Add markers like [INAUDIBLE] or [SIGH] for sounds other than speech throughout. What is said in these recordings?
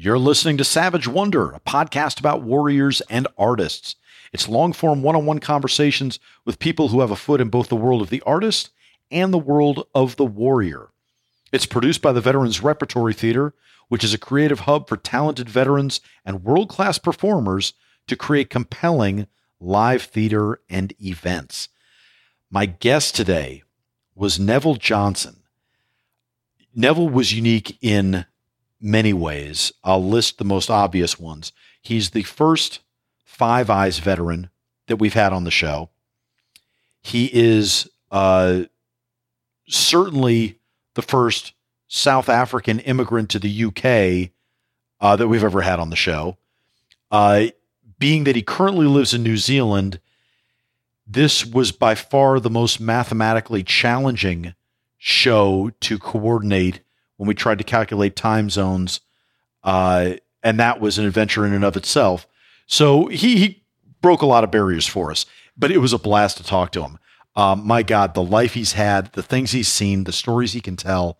You're listening to Savage Wonder, a podcast about warriors and artists. It's long form one on one conversations with people who have a foot in both the world of the artist and the world of the warrior. It's produced by the Veterans Repertory Theater, which is a creative hub for talented veterans and world class performers to create compelling live theater and events. My guest today was Neville Johnson. Neville was unique in many ways. I'll list the most obvious ones. He's the first Five Eyes veteran that we've had on the show. He is uh, certainly the first South African immigrant to the UK uh, that we've ever had on the show. Uh, being that he currently lives in New Zealand, this was by far the most mathematically challenging show to coordinate when we tried to calculate time zones. Uh, and that was an adventure in and of itself. So he, he broke a lot of barriers for us, but it was a blast to talk to him. Um, my God, the life he's had, the things he's seen, the stories he can tell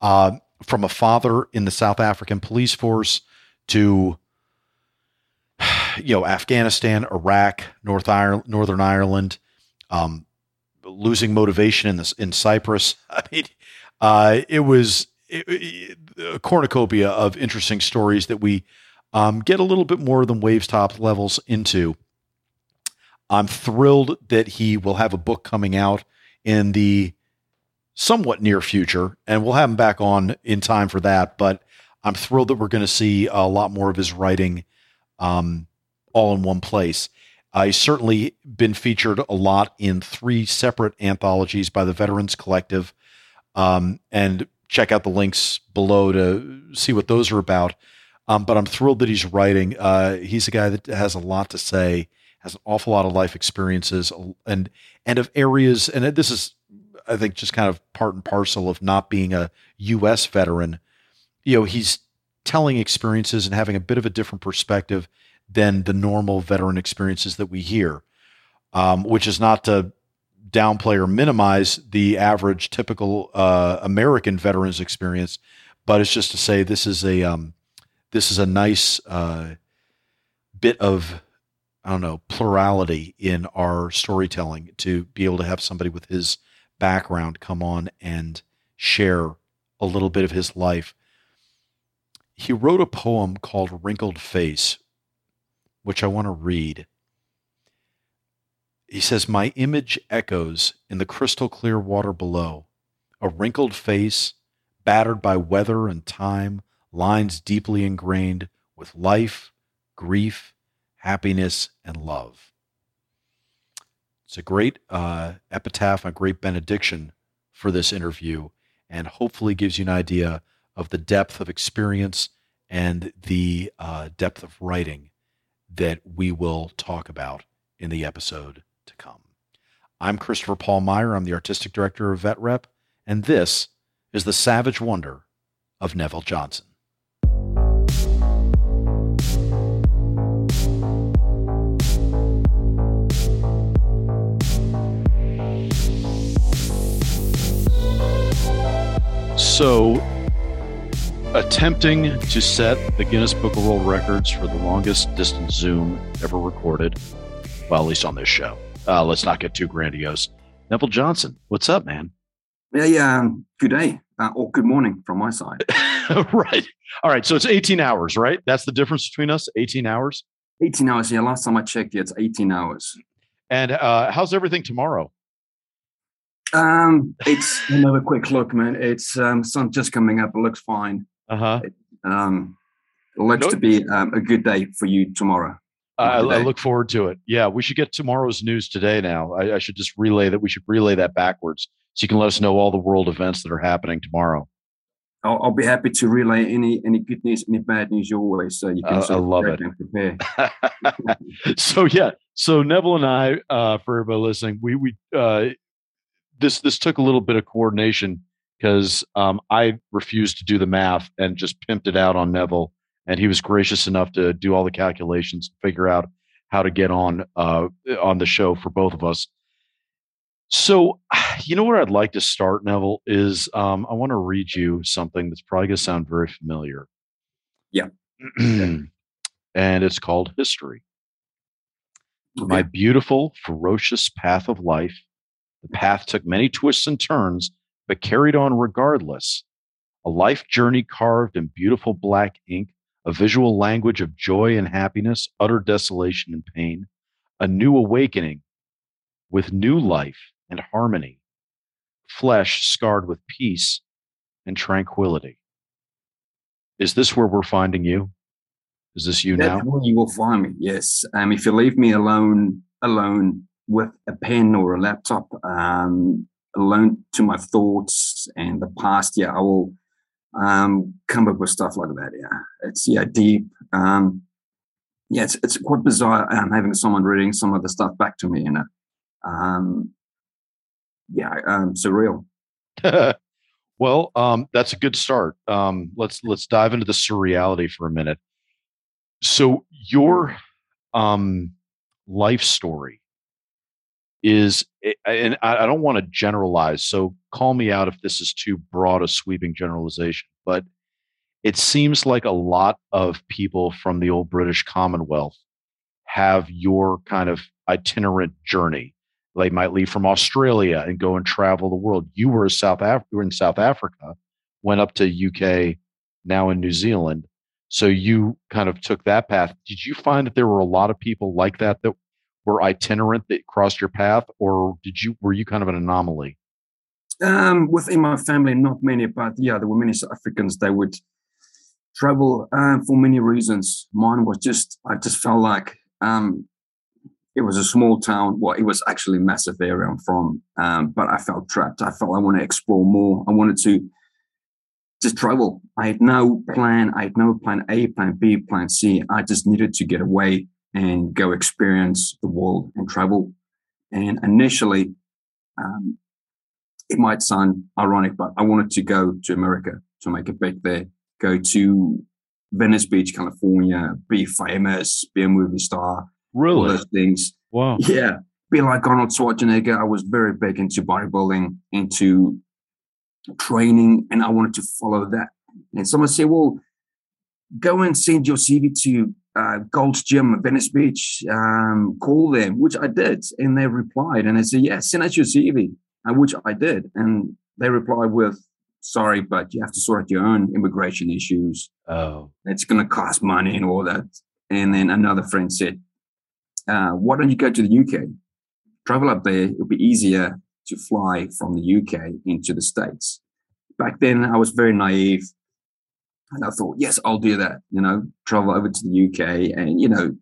uh, from a father in the South African police force to you know Afghanistan, Iraq, North Ireland, Northern Ireland, um, losing motivation in this in Cyprus. [LAUGHS] I mean, uh, it was a cornucopia of interesting stories that we um, get a little bit more than waves top levels into. I'm thrilled that he will have a book coming out in the somewhat near future, and we'll have him back on in time for that. But I'm thrilled that we're going to see a lot more of his writing um, all in one place. Uh, he's certainly been featured a lot in three separate anthologies by the Veterans Collective. Um, and check out the links below to see what those are about. Um, but I'm thrilled that he's writing. Uh, he's a guy that has a lot to say, has an awful lot of life experiences, and and of areas. And this is I think just kind of part and parcel of not being a U.S. veteran. You know, he's telling experiences and having a bit of a different perspective than the normal veteran experiences that we hear, um, which is not to downplay or minimize the average typical uh, American veterans experience, but it's just to say this is a um, this is a nice uh, bit of I don't know plurality in our storytelling to be able to have somebody with his background come on and share a little bit of his life. He wrote a poem called Wrinkled Face, which I want to read. He says, My image echoes in the crystal clear water below, a wrinkled face, battered by weather and time, lines deeply ingrained with life, grief, happiness, and love. It's a great uh, epitaph, a great benediction for this interview, and hopefully gives you an idea of the depth of experience and the uh, depth of writing that we will talk about in the episode to come. I'm Christopher Paul Meyer. I'm the artistic director of Vet Rep, and this is the savage wonder of Neville Johnson. So, attempting to set the Guinness Book of World Records for the longest distance zoom ever recorded, well, at least on this show. Uh, let's not get too grandiose. Neville Johnson, what's up, man? Yeah, yeah. Um, good day uh, or good morning from my side. [LAUGHS] right. All right. So it's 18 hours, right? That's the difference between us. 18 hours. 18 hours. Yeah. Last time I checked, yeah, it's 18 hours. And uh, how's everything tomorrow? Um, it's [LAUGHS] another quick look, man. It's um, sun just coming up. It looks fine. Uh huh. Um, looks to be um, a good day for you tomorrow. I, I, look forward to it. Yeah, we should get tomorrow's news today. Now, I, I, should just relay that. We should relay that backwards, so you can let us know all the world events that are happening tomorrow. I'll, I'll be happy to relay any any good news, any bad news your way, so you can. Uh, I love it. prepare. [LAUGHS] so yeah, so Neville and I, uh, for everybody listening, we we uh, this this took a little bit of coordination because um, I refused to do the math and just pimped it out on Neville, and he was gracious enough to do all the calculations, figure out how to get on uh, on the show for both of us. So, you know what I'd like to start, Neville, is um, I want to read you something that's probably going to sound very familiar. Yeah. [CLEARS THROAT] and it's called History. Okay. My beautiful, ferocious path of life. The path took many twists and turns, but carried on regardless. A life journey carved in beautiful black ink, a visual language of joy and happiness, utter desolation and pain, a new awakening with new life and harmony, flesh scarred with peace and tranquility. Is this where we're finding you? Is this you That's now? Where you will find me. Yes. Um, if you leave me alone, alone with a pen or a laptop, um, alone to my thoughts and the past, yeah, I will um, come up with stuff like that. Yeah, it's yeah deep. Um, yeah, it's it's quite bizarre um, having someone reading some of the stuff back to me. You know, um, yeah, um, surreal. [LAUGHS] well, um, that's a good start. Um, let's let's dive into the surreality for a minute. So your um, life story is, eh, and I don't want to generalize. So call me out if this is too broad a sweeping generalization, but it seems like a lot of people from the old British Commonwealth have your kind of itinerant journey they might leave from Australia and go and travel the world. You were South Af- you were in South Africa, went up to UK, now in New Zealand. So you kind of took that path. Did you find that there were a lot of people like that that were itinerant that crossed your path, or did you were you kind of an anomaly? Um, within my family, not many, but yeah, there were many South Africans. They would travel um, for many reasons. Mine was just I just felt like um, it was a small town. Well, it was actually a massive area I'm from, um, but I felt trapped. I felt I want to explore more. I wanted to just travel. I had no plan. I had no plan A, plan B, plan C. I just needed to get away and go experience the world and travel. And initially, um, it might sound ironic, but I wanted to go to America to make a big there, go to Venice Beach, California, be famous, be a movie star Really? All those things. Wow. Yeah. Be like Arnold Schwarzenegger. I was very big into bodybuilding, into training, and I wanted to follow that. And someone said, well, go and send your CV to uh, Gold's Gym Venice Beach. Um, call them, which I did. And they replied, and I said, yeah, send us your CV, which I did. And they replied with, sorry, but you have to sort out your own immigration issues. Oh. It's going to cost money and all that. And then another friend said, uh, why don't you go to the UK? Travel up there, it'll be easier to fly from the UK into the States. Back then, I was very naive. And I thought, yes, I'll do that. You know, travel over to the UK. And, you know,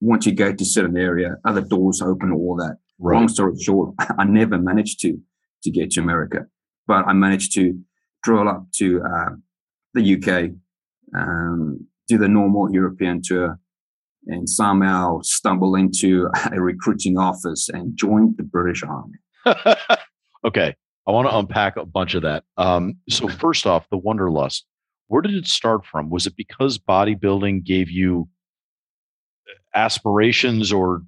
once you go to a certain area, other doors open, all that. Right. Long story short, [LAUGHS] I never managed to to get to America, but I managed to travel up to uh, the UK, um, do the normal European tour, and somehow stumble into [LAUGHS] a recruiting office and joined the British Army. [LAUGHS] okay, I want to unpack a bunch of that. Um, so [LAUGHS] first off, the Wanderlust. Where did it start from? Was it because bodybuilding gave you uh, aspirations or,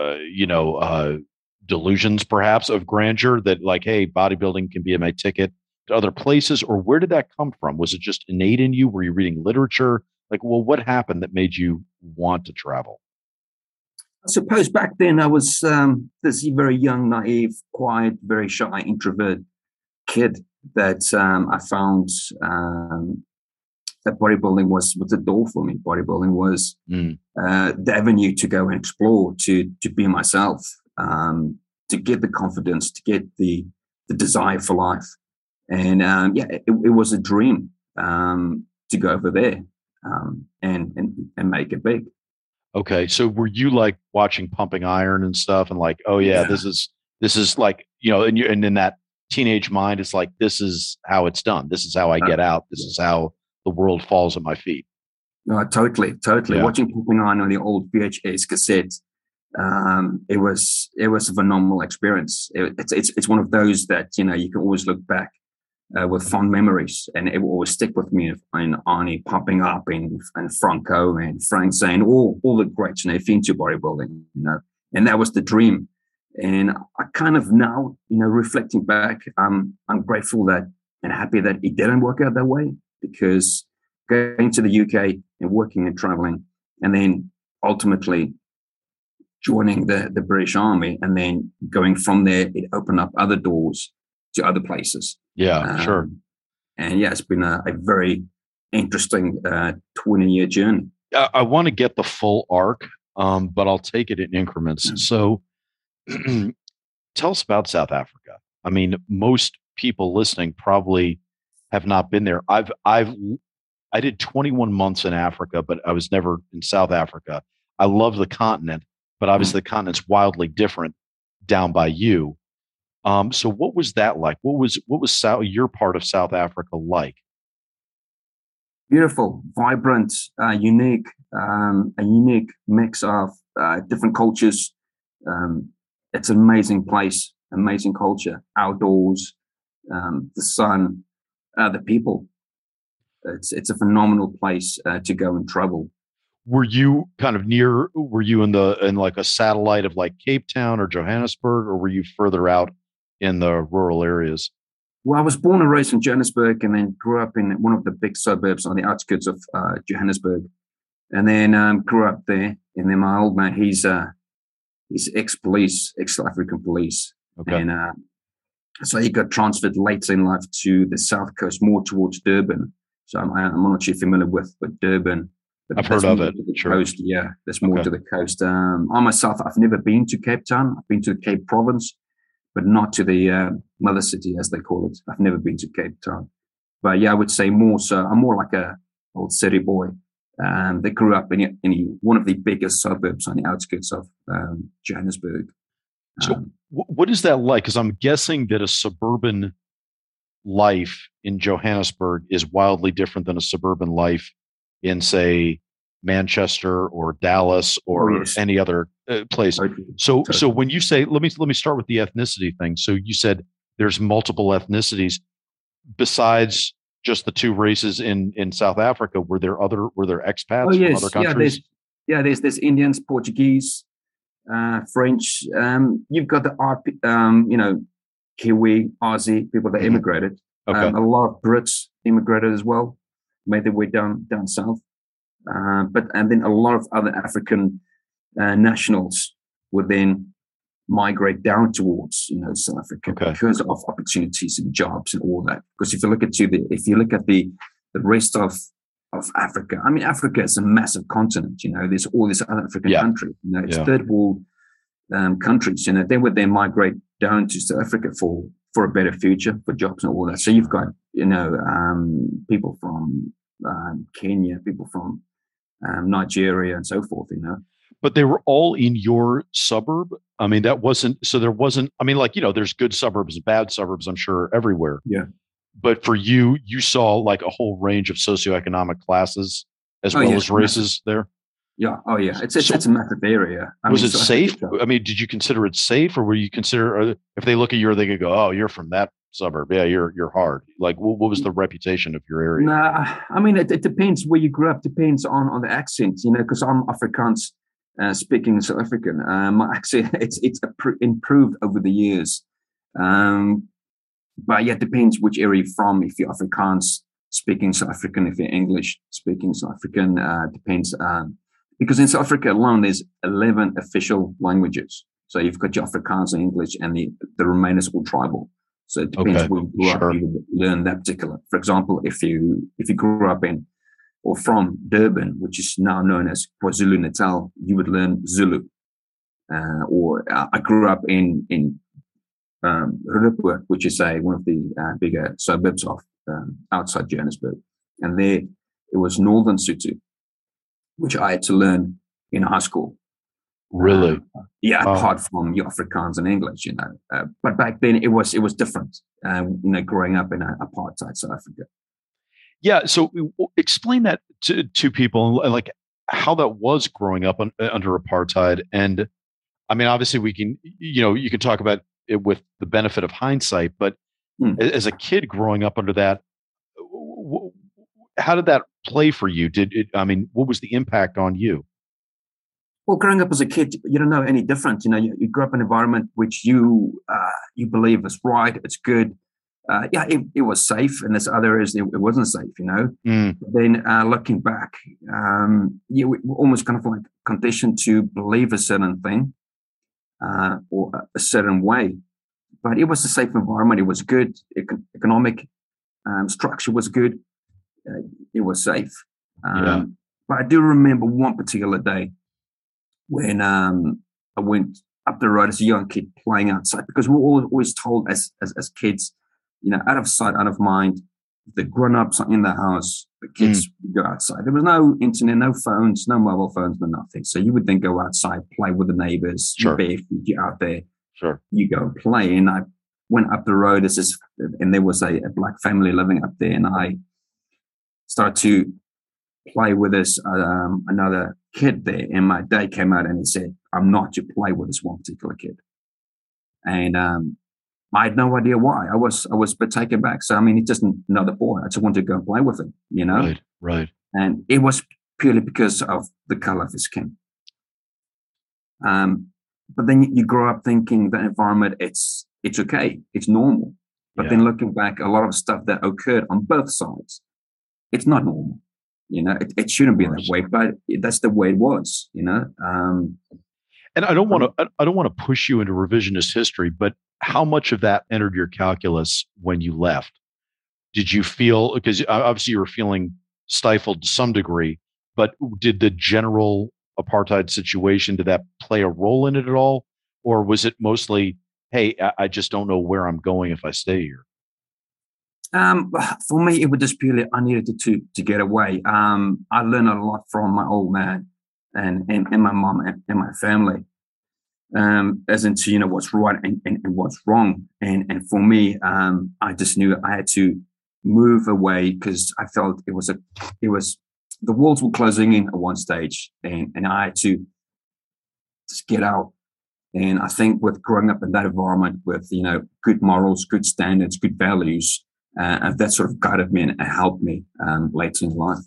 uh, you know, uh, delusions perhaps of grandeur that like, hey, bodybuilding can be my ticket to other places, or where did that come from? Was it just innate in you? Were you reading literature? like well what happened that made you want to travel i suppose back then i was um, this very young naive quiet very shy introvert kid that um, i found um, that bodybuilding was was the door for me bodybuilding was mm. uh, the avenue to go and explore to to be myself um, to get the confidence to get the the desire for life and um, yeah it, it, was a dream um, to go over there um, and and and make it big. Okay, so were you like watching Pumping Iron and stuff, and like, oh yeah, yeah. this is this is like you know, and you and in that teenage mind, it's like this is how it's done. This is how I get out. This is how the world falls at my feet. No, totally, totally. Yeah. Watching Pumping Iron on the old VHS cassette, um, it was it was a phenomenal experience. It, it's it's it's one of those that you know you can always look back uh, with fond memories, and it will always stick with me. And Arnie popping up, and and Franco and Frank saying all all the greats, and they into bodybuilding, you know, and that was the dream. And I kind of now, you know, reflecting back, I'm I'm grateful that and happy that it didn't work out that way because going to the UK and working and traveling, and then ultimately joining the, the British Army, and then going from there, it opened up other doors to other places. Yeah, um, sure. And yeah, it's been a, a very interesting uh, 20 year journey. I, I want to get the full arc, um, but I'll take it in increments. Mm-hmm. So [CLEARS THROAT] tell us about South Africa. I mean, most people listening probably have not been there. I've I've I did 21 months in Africa, but I was never in South Africa. I love the continent, but obviously mm-hmm. the continent's wildly different down by you. Um, so what was that like? What was what was South, your part of South Africa like? Beautiful, vibrant, uh, unique, um, a unique mix of uh, different cultures. Um, it's an amazing place, amazing culture, outdoors, um, the sun, uh, the people. It's it's a phenomenal place uh, to go and travel. Were you kind of near? Were you in the in like a satellite of like Cape Town or Johannesburg, or were you further out in the rural areas? Well, I was born and raised in Johannesburg, and then grew up in one of the big suburbs on the outskirts of uh, Johannesburg, and then um, grew up there. And then my old man, he's uh, he's ex-police, ex-South African police, okay. and uh, so he got transferred later in life to the south coast, more towards Durban. So I'm, I'm not actually familiar with, with Durban. I've heard of it. Sure. Coast, yeah, there's more okay. to the coast. Um, I myself, I've never been to Cape Town. I've been to Cape Province, but not to the uh, mother city, as they call it. I've never been to Cape Town. But yeah, I would say more so. I'm more like a old city boy. Um, they grew up in, in one of the biggest suburbs on the outskirts of um, Johannesburg. So, um, what is that like? Because I'm guessing that a suburban life in Johannesburg is wildly different than a suburban life in, say, Manchester or Dallas or oh, yes. any other uh, place. So, so when you say, let me let me start with the ethnicity thing. So you said there's multiple ethnicities besides just the two races in in South Africa. Were there other were there expats oh, yes. from other countries? Yeah, there's, yeah, there's there's Indians, Portuguese, uh, French. Um, you've got the RP, um, you know, Kiwi, Aussie people that mm-hmm. immigrated. Okay. Um, a lot of Brits immigrated as well, made their way down down south. Uh, but and then a lot of other African uh, nationals would then migrate down towards you know South Africa okay. because of opportunities and jobs and all that. Because if you look at to the if you look at the the rest of of Africa, I mean Africa is a massive continent. You know, there's all these other African yeah. countries. You know, it's yeah. third world um, countries. You know, they would then migrate down to South Africa for for a better future, for jobs and all that. So you've got you know um, people from um, Kenya, people from um, Nigeria, and so forth. You know, but they were all in your suburb. I mean, that wasn't so. There wasn't. I mean, like you know, there's good suburbs and bad suburbs. I'm sure everywhere. Yeah. But for you, you saw like a whole range of socioeconomic classes as oh, well yeah, as races there. Yeah. Oh, yeah. It's it's, so, it's a massive area. I was mean, it so safe? I mean, did you consider it safe, or were you consider uh, if they look at you, they could go, "Oh, you're from that suburb. Yeah, you're you're hard." Like, what, what was the reputation of your area? Nah, I mean, it, it depends where you grew up. Depends on on the accent, you know, because I'm Afrikaans uh, speaking South African. Um, my [LAUGHS] accent it's it's improved over the years. Um, but yeah, it depends which area you're from. If you're Afrikaans speaking South African, if you're English speaking South African, uh, depends. Um, because in South Africa alone, there's 11 official languages. So you've got your Afrikaans and English, and the, the remainder is all tribal. So it depends okay. where you grew sure. up, you learn that particular. For example, if you if you grew up in or from Durban, which is now known as KwaZulu Natal, you would learn Zulu. Uh, or uh, I grew up in in um, which is a one of the uh, bigger suburbs of um, outside Johannesburg, and there it was Northern Sotho which I had to learn in high school. Really? Uh, yeah, wow. apart from your Afrikaans and English, you know. Uh, but back then it was it was different. Uh, you know, growing up in a apartheid South Africa. Yeah. So explain that to to people, like how that was growing up on, uh, under apartheid. And I mean, obviously, we can you know you can talk about it with the benefit of hindsight, but hmm. as a kid growing up under that, how did that play for you? Did it? I mean, what was the impact on you? Well, growing up as a kid, you don't know any different. You know, you, you grew up in an environment which you uh, you believe is right, it's good. uh, yeah, it, it, was safe, and there's other areas it, it wasn't safe, you know. Mm. Then uh, looking back, um, yeah, were almost kind of like conditioned to believe a certain thing uh, or a certain way, but it was a safe environment. It was good. economic um, structure was good. Uh, it was safe. Um, yeah. But I do remember one particular day when um, I went up the road as a young kid playing outside because we were always told as, as, as kids, you know, out of sight, out of mind. The grown-ups are in the house, the kids mm. go outside. There was no internet, no phones, no mobile phones, no nothing. So you would then go outside, play with the neighbors, sure. barefoot, you out there. Sure. You go and play. And I went up the road as this, and there was a, a black family living up there, and I started to play with this um, another kid there. And my dad came out and he said, I'm not to play with this one particular kid. And um, I had no idea why. I was I was taken back. So I mean, it's just another boy. I just wanted to go and play with him, you know. Right, right. And it was purely because of the color of his skin. Um, but then you grow up thinking the environment it's it's okay, it's normal. But yeah. then looking back, a lot of stuff that occurred on both sides, it's not normal. You know, it, it shouldn't be that way, but that's the way it was. You know. Um, and I don't want to I don't want to push you into revisionist history, but how much of that entered your calculus when you left? Did you feel because obviously you were feeling stifled to some degree, but did the general apartheid situation did that play a role in it at all, or was it mostly, hey, I just don't know where I'm going if I stay here? Um, for me, it was just purely I needed to to get away. Um, I learned a lot from my old man and and, and my mom and, and my family, um, as into you know what's right and, and, and what's wrong. And and for me, um, I just knew I had to move away because I felt it was a it was the walls were closing in at one stage, and and I had to just get out. And I think with growing up in that environment with you know good morals, good standards, good values, uh, that sort of guided me and helped me um, later in life.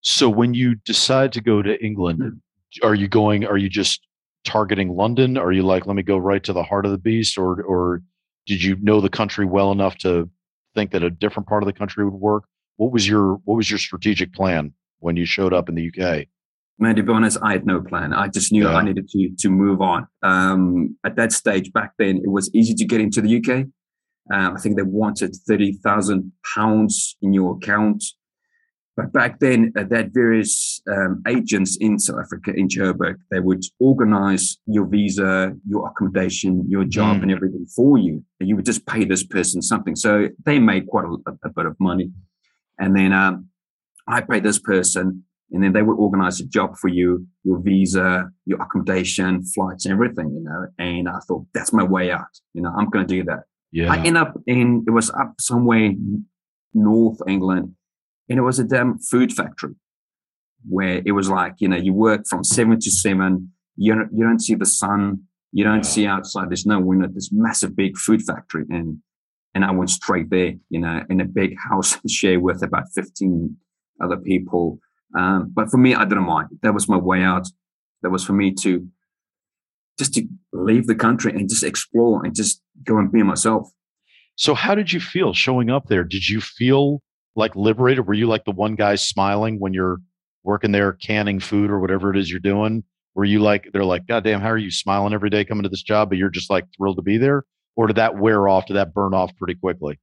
So when you decide to go to England, hmm. are you going? Are you just targeting London? Are you like, let me go right to the heart of the beast, or or did you know the country well enough to think that a different part of the country would work? What was your what was your strategic plan when you showed up in the UK? Man, to be honest, I had no plan. I just knew yeah. I needed to to move on. Um, at that stage back then, it was easy to get into the UK. Uh, I think they wanted 30,000 pounds in your account. But back then, uh, that various um, agents in South Africa, in Joburg, they would organize your visa, your accommodation, your job, mm. and everything for you. And you would just pay this person something. So they made quite a, a bit of money. And then um, I paid this person, and then they would organize a job for you, your visa, your accommodation, flights, and everything, you know. And I thought, that's my way out. You know, I'm going to do that. Yeah. I end up in it was up somewhere north England, and it was a damn food factory where it was like you know you work from seven to seven. You don't, you don't see the sun. You don't see outside. There's no window. This massive big food factory, and and I went straight there. You know, in a big house [LAUGHS] share with about fifteen other people. Um, but for me, I didn't mind. That was my way out. That was for me to just to leave the country and just explore and just go and be myself. So, how did you feel showing up there? Did you feel like liberated? Were you like the one guy smiling when you're working there, canning food or whatever it is you're doing? Were you like, they're like, God damn, how are you smiling every day coming to this job, but you're just like thrilled to be there? Or did that wear off? Did that burn off pretty quickly?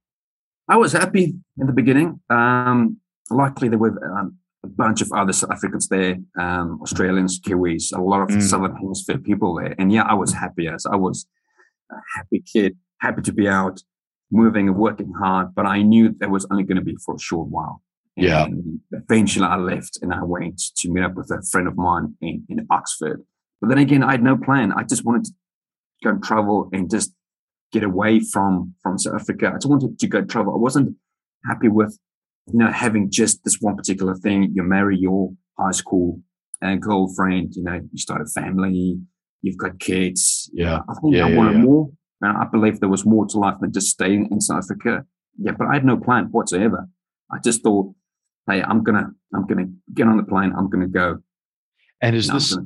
I was happy in the beginning. Um, luckily, there were um, a bunch of other South Africans there, um, Australians, Kiwis, a lot of mm. Southern Hemisphere people there. And yeah, I was happy as I was a happy kid, happy to be out, moving and working hard. But I knew that was only going to be for a short while. And yeah. Eventually, I left and I went to meet up with a friend of mine in, in Oxford. But then again, I had no plan. I just wanted to go and travel and just get away from from South Africa. I just wanted to go travel. I wasn't happy with you know, having just this one particular thing, you marry your high school uh, girlfriend, you know, you start a family, you've got kids. Yeah. I think yeah, I yeah, wanted yeah. more. And I believe there was more to life than just staying in South Africa. Yeah, but I had no plan whatsoever. I just thought, hey, I'm gonna, I'm gonna get on the plane. I'm gonna go. And is this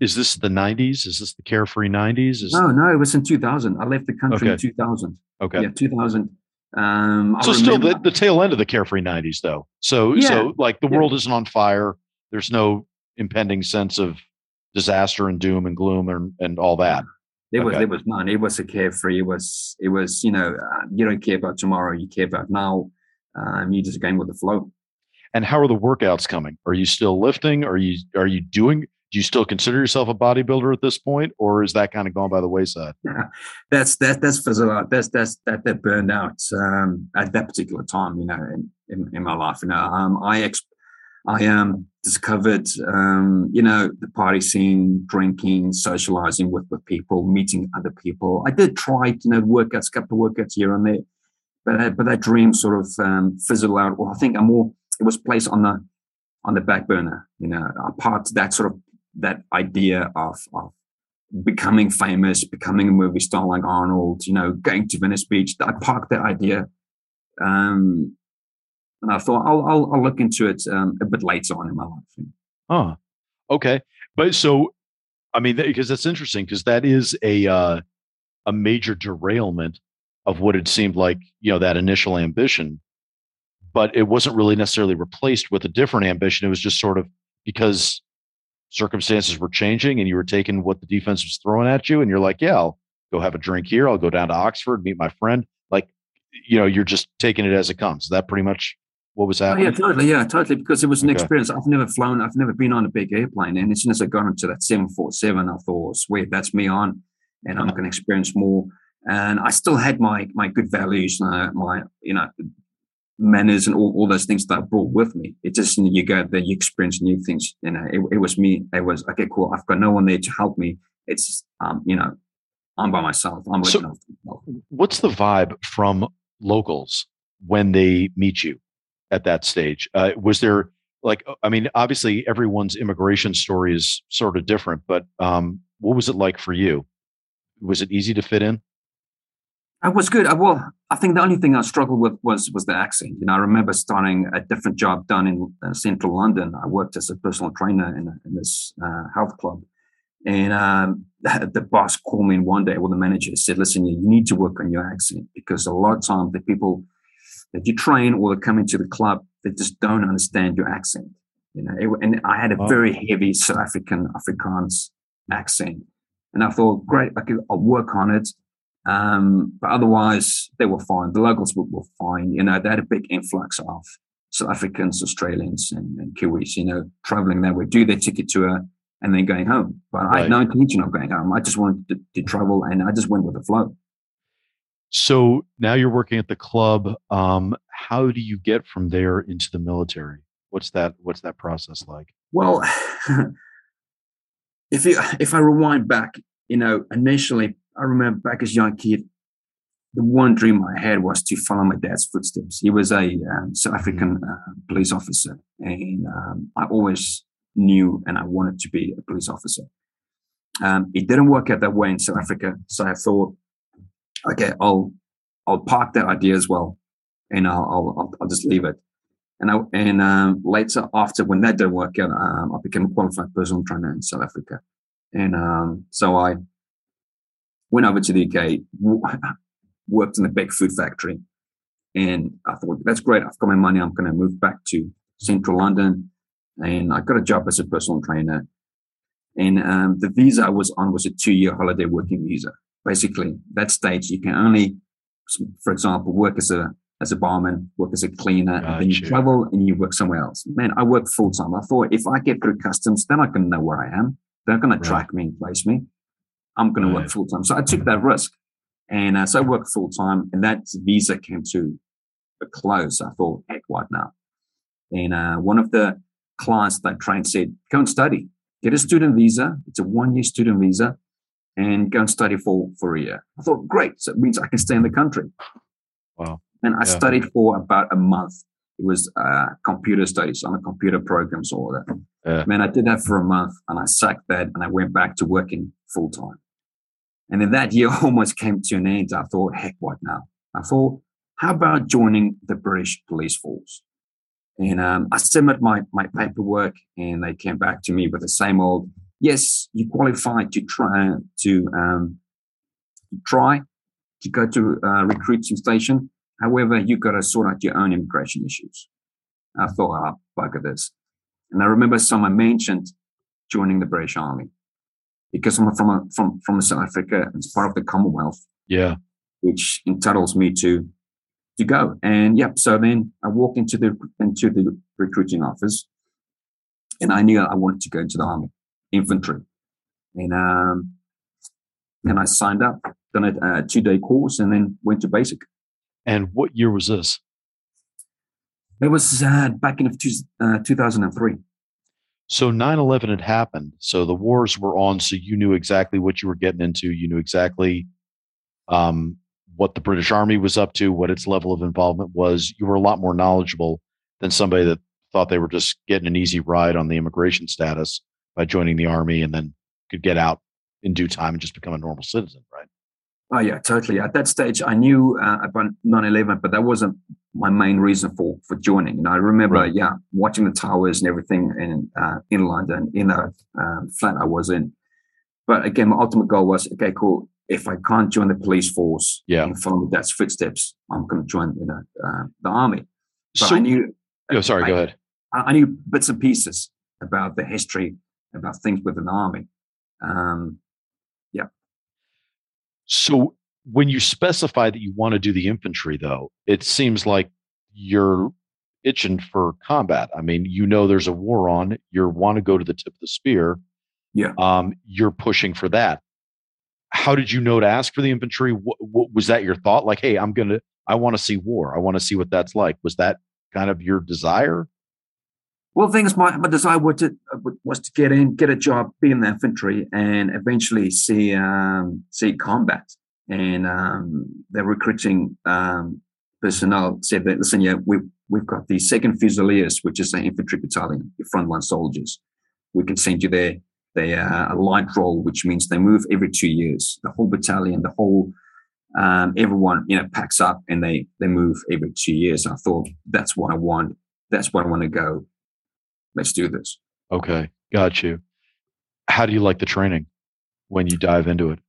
is this the 90s? Is this the carefree 90s? Is no, no, it was in 2000. I left the country Okay. in 2000. okay. Yeah, 2000. Um, so still the, the tail end of the carefree 90s though. So Yeah. so like the Yeah. world isn't on fire. There's no impending sense of disaster and doom and gloom and, and all that. There was Okay. there was none. It was a carefree. It was it was you know uh, you don't care about tomorrow. You care about now. Um, you just going with the flow. And how are the workouts coming? Are you still lifting? Are you are you doing do you still consider yourself a bodybuilder at this point or is that kind of gone by the wayside? [LAUGHS] That's that that's fizzled out. That's that's that that burned out um, at that particular time. You know, in, in, in my life. You know, um, I ex- I um discovered um, you know the party scene, drinking, socializing with with people, meeting other people. I did try you know workouts, a couple of workouts here and there, but that, but that dream sort of um, fizzled out. Well, I think I'm more. It was placed on the on the back burner. You know, parked that sort of that idea of of becoming famous, becoming a movie star like Arnold, you know, going to Venice Beach. I parked that idea. Um, and I thought I'll, I'll, I'll look into it um, a bit later on in my life. Huh. Okay. But so, I mean, because that's interesting because that is a uh, a major derailment of what it seemed like, you know, that initial ambition. But it wasn't really necessarily replaced with a different ambition. It was just sort of because circumstances were changing and you were taking what the defense was throwing at you, and you're like, yeah, I'll go have a drink here. I'll go down to Oxford, meet my friend. Like, you know, you're just taking it as it comes. Is that pretty much what was Oh, happening? yeah, totally. Yeah, totally. Because it was an Okay. experience. I've never flown. I've never been on a big airplane. And as soon as I got into that 747, I thought, sweet, that's me on. And I'm going to experience more. And I still had my my good values, uh, my, you know, manners and all, all those things that I brought with me. It just, you, know, you go there, you experience new things. You know, it, it was me. It was, okay, cool. I've got no one there to help me. It's, um, you know, I'm by myself. I'm So- looking after myself. what's the vibe from locals when they meet you at that stage? Uh, was there like, I mean, obviously everyone's immigration story is sort of different, but um, what was it like for you? Was it easy to fit in? I was good. I, well, I think the only thing I struggled with was was the accent. You know, I remember starting a different job done in uh, central London. I worked as a personal trainer in, in this uh, health club, and um, [LAUGHS] the boss called me in one day. Well, the manager said, "Listen, you need to work on your accent because a lot of times the people that you train or that come into the club they just don't understand your accent." You know, it, and I had a very heavy South African Afrikaans accent, and I thought, "Great, I could, I'll work on it." Um, but otherwise, they were fine. The locals were, were fine. You know, they had a big influx of South Africans, Australians, and, and Kiwis, you know, traveling there, would do their ticket tour and then going home. But I had no intention of going home. I just wanted to, to travel and I just went with the flow. So now you're working at the club. Um, how do you get from there into the military? What's that? What's that process like? Well, [LAUGHS] if you if I rewind back, you know, initially I remember back as a young kid, the one dream I had was to follow my dad's footsteps. He was a um, South African uh, police officer, and um, I always knew and I wanted to be a police officer. Um, it didn't work out that way in South Africa, so I thought, okay, I'll I'll park that idea as well, and I'll I'll, I'll, I'll just leave it. And I, and um, later, after when that didn't work out, um, I became a qualified personal trainer in South Africa, and um, so I went over to the UK, [LAUGHS] worked in a big food factory, and I thought that's great. I've got my money. I'm going to move back to central London, and I got a job as a personal trainer. And um, the visa I was on was a two-year holiday working visa. Basically, that stage you can only, for example, work as a as a barman, work as a cleaner, and then you travel and you work somewhere else. Man, I work full time. I thought if I get through customs, they're not going to know where I am. They're going to track me and place me. I'm going to Right. work full time. So I took that risk, and uh, so I worked full time. And that visa came to a close. I thought, heck, what now? And uh, one of the clients that I trained said, go and study. Get a student visa. It's a one year student visa and go and study for, for a year. I thought, great. So it means I can stay in the country. Wow. And I Yeah. studied for about a month. It was uh, computer studies on a computer programs or that. Yeah. Man, I did that for a month and I sucked that and I went back to working full time. And then that year [LAUGHS] almost came to an end. I thought, heck, what now? I thought, how about joining the British Police Force? And um, I submitted my, my paperwork and they came back to me with the same old yes, you qualify to try to um, try to go to a recruiting station. However, you've got to sort out your own immigration issues. I thought, ah, oh, bugger this. And I remember someone mentioned joining the British Army because I'm from a, from from South Africa. It's part of the Commonwealth. Yeah, which entitles me to to go. And yep, so then I walked into the into the recruiting office, and I knew I wanted to go into the army, infantry, and um, and I signed up, done a, a two day course, and then went to basic. And what year was this? It was uh, back in two, uh, 2003. So 9 11 had happened. So the wars were on. So you knew exactly what you were getting into. You knew exactly um, what the British Army was up to, what its level of involvement was. You were a lot more knowledgeable than somebody that thought they were just getting an easy ride on the immigration status by joining the army and then could get out in due time and just become a normal citizen, right? Oh yeah, totally. At that stage, I knew uh, about 9/11, but that wasn't my main reason for for joining. You know, I remember, right. yeah, watching the towers and everything in uh, in London in the um, flat I was in. But again, my ultimate goal was okay, cool. If I can't join the police force, yeah, and follow my dad's footsteps, I'm going to join, you know, uh, the army. But so, I knew. Oh, sorry. I, go ahead. I, knew bits and pieces about the history, about things within the army. Um. So when you specify that you want to do the infantry, though, it seems like you're itching for combat. I mean, you know, there's a war on. You want to go to the tip of the spear. Yeah. Um, you're pushing for that. How did you know to ask for the infantry? What, what, was that your thought? Like, hey, I'm gonna, I want to see war. I want to see what that's like. Was that kind of your desire? Well, things my, my desire was to was to get in, get a job, be in the infantry, and eventually see um, see combat and um, the recruiting um, personnel said that, listen, yeah, we've, we've got the second Fusiliers, which is an infantry battalion, your frontline soldiers. We can send you there. They are a light role, which means they move every two years. The whole battalion, the whole, um, everyone, you know, packs up and they, they move every two years. I thought that's what I want. That's what I want to go. Let's do this. Okay. Got you. How do you like the training when you dive into it?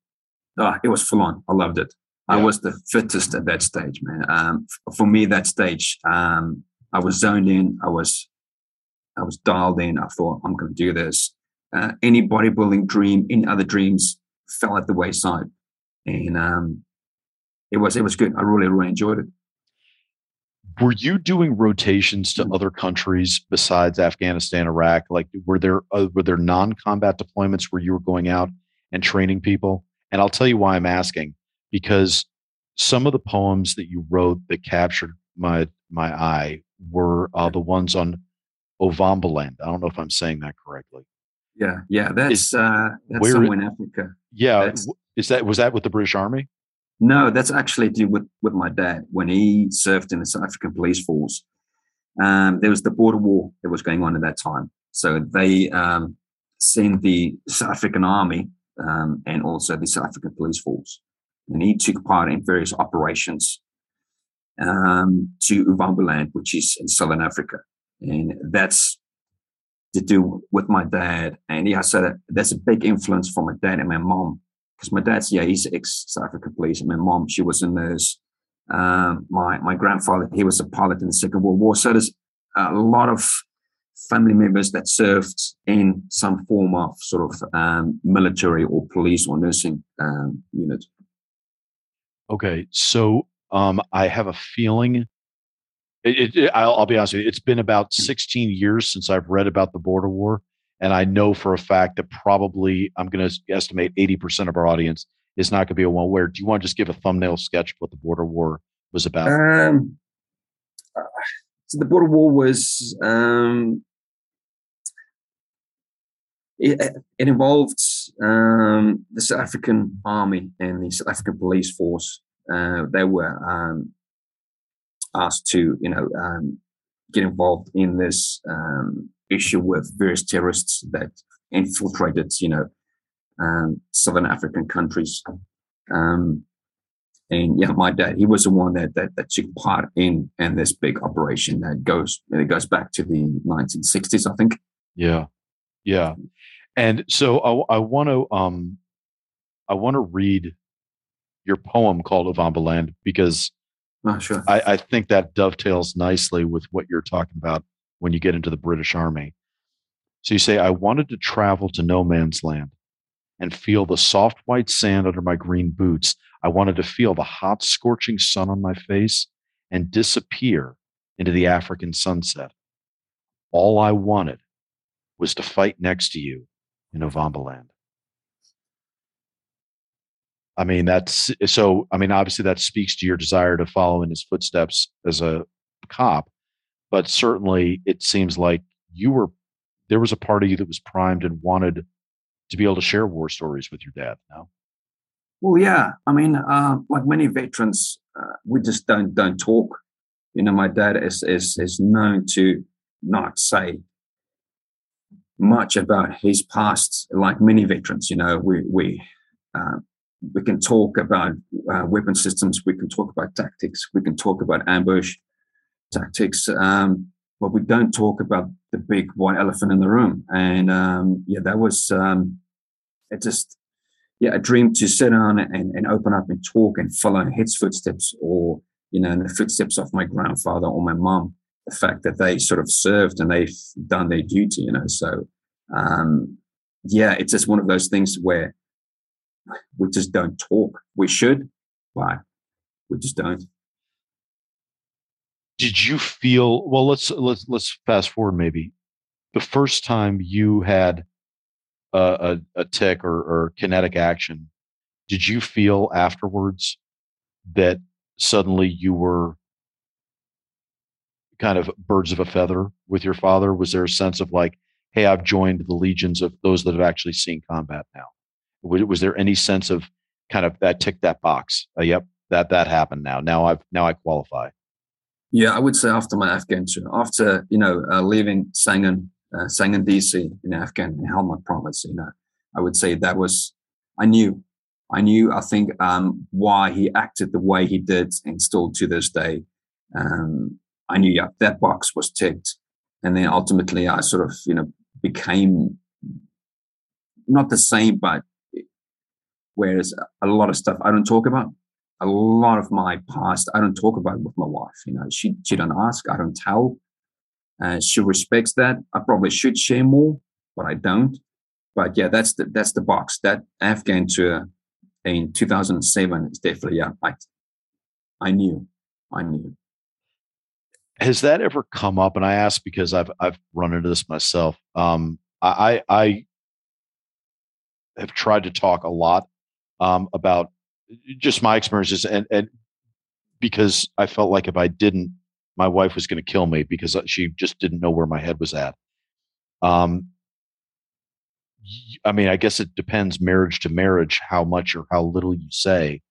oh, it was full on. I loved it. Yeah. I was the fittest at that stage, man. Um, for me, that stage, um, I was zoned in. I was, I was dialed in. I thought I'm going to do this. Uh, any bodybuilding dream, any other dreams, fell at the wayside, and um, it was it was good. I really really enjoyed it. Were you doing rotations to mm. other countries besides Afghanistan, Iraq? Like, were there uh, were there non-combat deployments where you were going out and training people? And I'll tell you why I'm asking because some of the poems that you wrote that captured my my eye were uh, the ones on Ovambaland. I don't know if I'm saying that correctly. Yeah, yeah, that's is, uh, that's somewhere in Africa. Yeah, that's, is that was that with the British Army? No, that's actually to with with my dad when he served in the South African police force. Um, there was the border war that was going on at that time, so they um, sent the South African army um, and also the South African Police Force. And he took part in various operations um, to Ovambaland, which is in Southern Africa. And that's to do with my dad. And yeah, so that, that's a big influence from my dad and my mom. Because my dad's, yeah, he's ex South African police. And my mom, she was a nurse. Um, my, my grandfather, he was a pilot in the Second World War. So there's a lot of family members that served in some form of sort of um, military or police or nursing um, unit. Okay, so um, I have a feeling. It, it, I'll, I'll, be honest with you. It's been about hmm. 16 years since I've read about the border war, and I know for a fact that probably I'm going to estimate 80% of our audience is not going to be a one. Where do you want to just give a thumbnail sketch of what the border war was about? Um, uh, so the border war was um, it, it involved um, the South African Army and the South African Police Force. Uh, they were um, asked to, you know, um, get involved in this um, issue with various terrorists that infiltrated, you know, um, Southern African countries. Um, and yeah, my dad, he was the one that, that, that took part in in this big operation that goes it goes back to the 1960s, I think. Yeah, yeah. And so I, I want to um, I want to read your poem called Ovambaland because oh, sure. I, I think that dovetails nicely with what you're talking about when you get into the British Army. So you say, I wanted to travel to no man's land and feel the soft white sand under my green boots. I wanted to feel the hot, scorching sun on my face and disappear into the African sunset. All I wanted was to fight next to you in Ovambaland. I mean, that's so. I mean, obviously, that speaks to your desire to follow in his footsteps as a cop, but certainly it seems like you were there was a part of you that was primed and wanted to be able to share war stories with your dad. No. Well, yeah. I mean, uh, like many veterans, uh, we just don't don't talk. You know, my dad is is is known to not say much about his past. Like many veterans, you know, we we uh, we can talk about uh, weapon systems, we can talk about tactics, we can talk about ambush tactics, um, but we don't talk about the big white elephant in the room. And um, yeah, that was um, it. Just yeah, a dream to sit down and, and open up and talk and follow in his footsteps, or you know, in the footsteps of my grandfather or my mom. The fact that they sort of served and they've done their duty, you know. So um, yeah, it's just one of those things where we just don't talk. We should, but we just don't. Did you feel well? Let's let's let's fast forward. Maybe the first time you had a, a, a tick or, or kinetic action, did you feel afterwards that suddenly you were kind of birds of a feather with your father? Was there a sense of like, hey, I've joined the legions of those that have actually seen combat now? Was, was there any sense of kind of that tick that box? Uh, yep, that that happened now. Now I've now I qualify. Yeah, I would say after my Afghan tour, after you know uh, leaving Sangin, uh, Sangin DC in Afghan in Helmand province, you know, I would say that was I knew, I knew. I think um, why he acted the way he did, and still to this day, um, I knew. Yeah, that box was ticked, and then ultimately I sort of you know became not the same, but Whereas a lot of stuff I don't talk about, a lot of my past I don't talk about with my wife. You know, she she don't ask, I don't tell. Uh, she respects that. I probably should share more, but I don't. But yeah, that's the that's the box. That Afghan tour in 2007 is definitely yeah. I I knew, I knew. Has that ever come up? And I ask because I've I've run into this myself. Um, I I have tried to talk a lot um, about just my experiences and and because I felt like if I didn't, my wife was going to kill me because uh, she just didn't know where my head was at. Um, I mean, I guess it depends marriage to marriage how much or how little you say.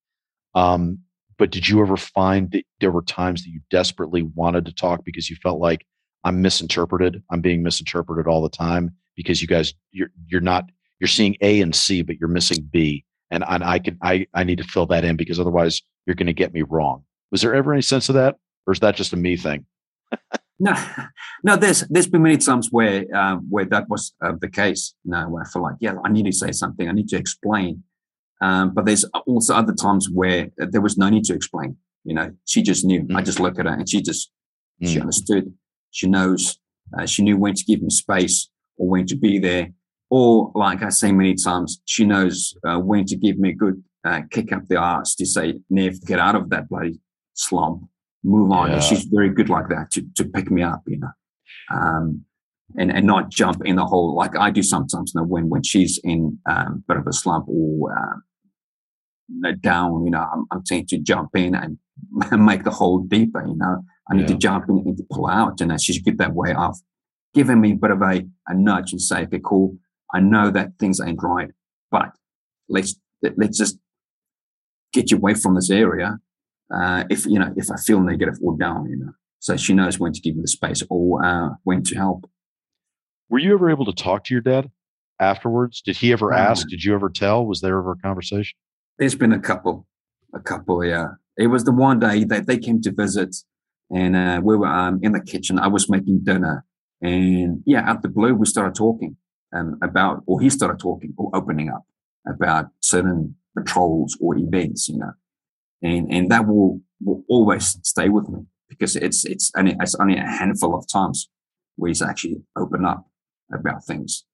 Um, but did you ever find that there were times that you desperately wanted to talk because you felt like I'm misinterpreted, I'm being misinterpreted all the time because you guys you're you're not you're seeing A and C, but you're missing B and, and I can I I need to fill that in because otherwise you're going to get me wrong. Was there ever any sense of that, or is that just a me thing? no, no. There's there's been many times where uh, where that was uh, the case. You know, where I feel like yeah, I need to say something. I need to explain. Um, but there's also other times where there was no need to explain. You know, she just knew. Mm. I just look at her and she just mm. she understood. She knows. Uh, she knew when to give me space or when to be there or, like I say many times, she knows uh, when to give me a good uh, kick up the arse to say, Nev, get out of that bloody slump, move on. Yeah. And she's very good like that to, to pick me up, you know, um, and, and not jump in the hole like I do sometimes. You know, when, when she's in um, a bit of a slump or uh, down, you know, I'm, I'm trying to jump in and [LAUGHS] make the hole deeper, you know. I need yeah. to jump in and to pull out. And she's good that way of giving me a bit of a, a nudge and say, okay, cool I know that things ain't right, but let's let's just get you away from this area. Uh, if you know, if I feel negative or down, you know, so she knows when to give me the space or uh, when to help. Were you ever able to talk to your dad afterwards? Did he ever ask? Did you ever tell? Was there ever a conversation? There's been a couple, a couple. Yeah, it was the one day that they came to visit, and uh, we were um, in the kitchen. I was making dinner, and yeah, out the blue we started talking um, about, or he started talking or opening up about certain patrols or events, you know, and and that will will always stay with me because it's it's only it's only a handful of times where he's actually open up about things.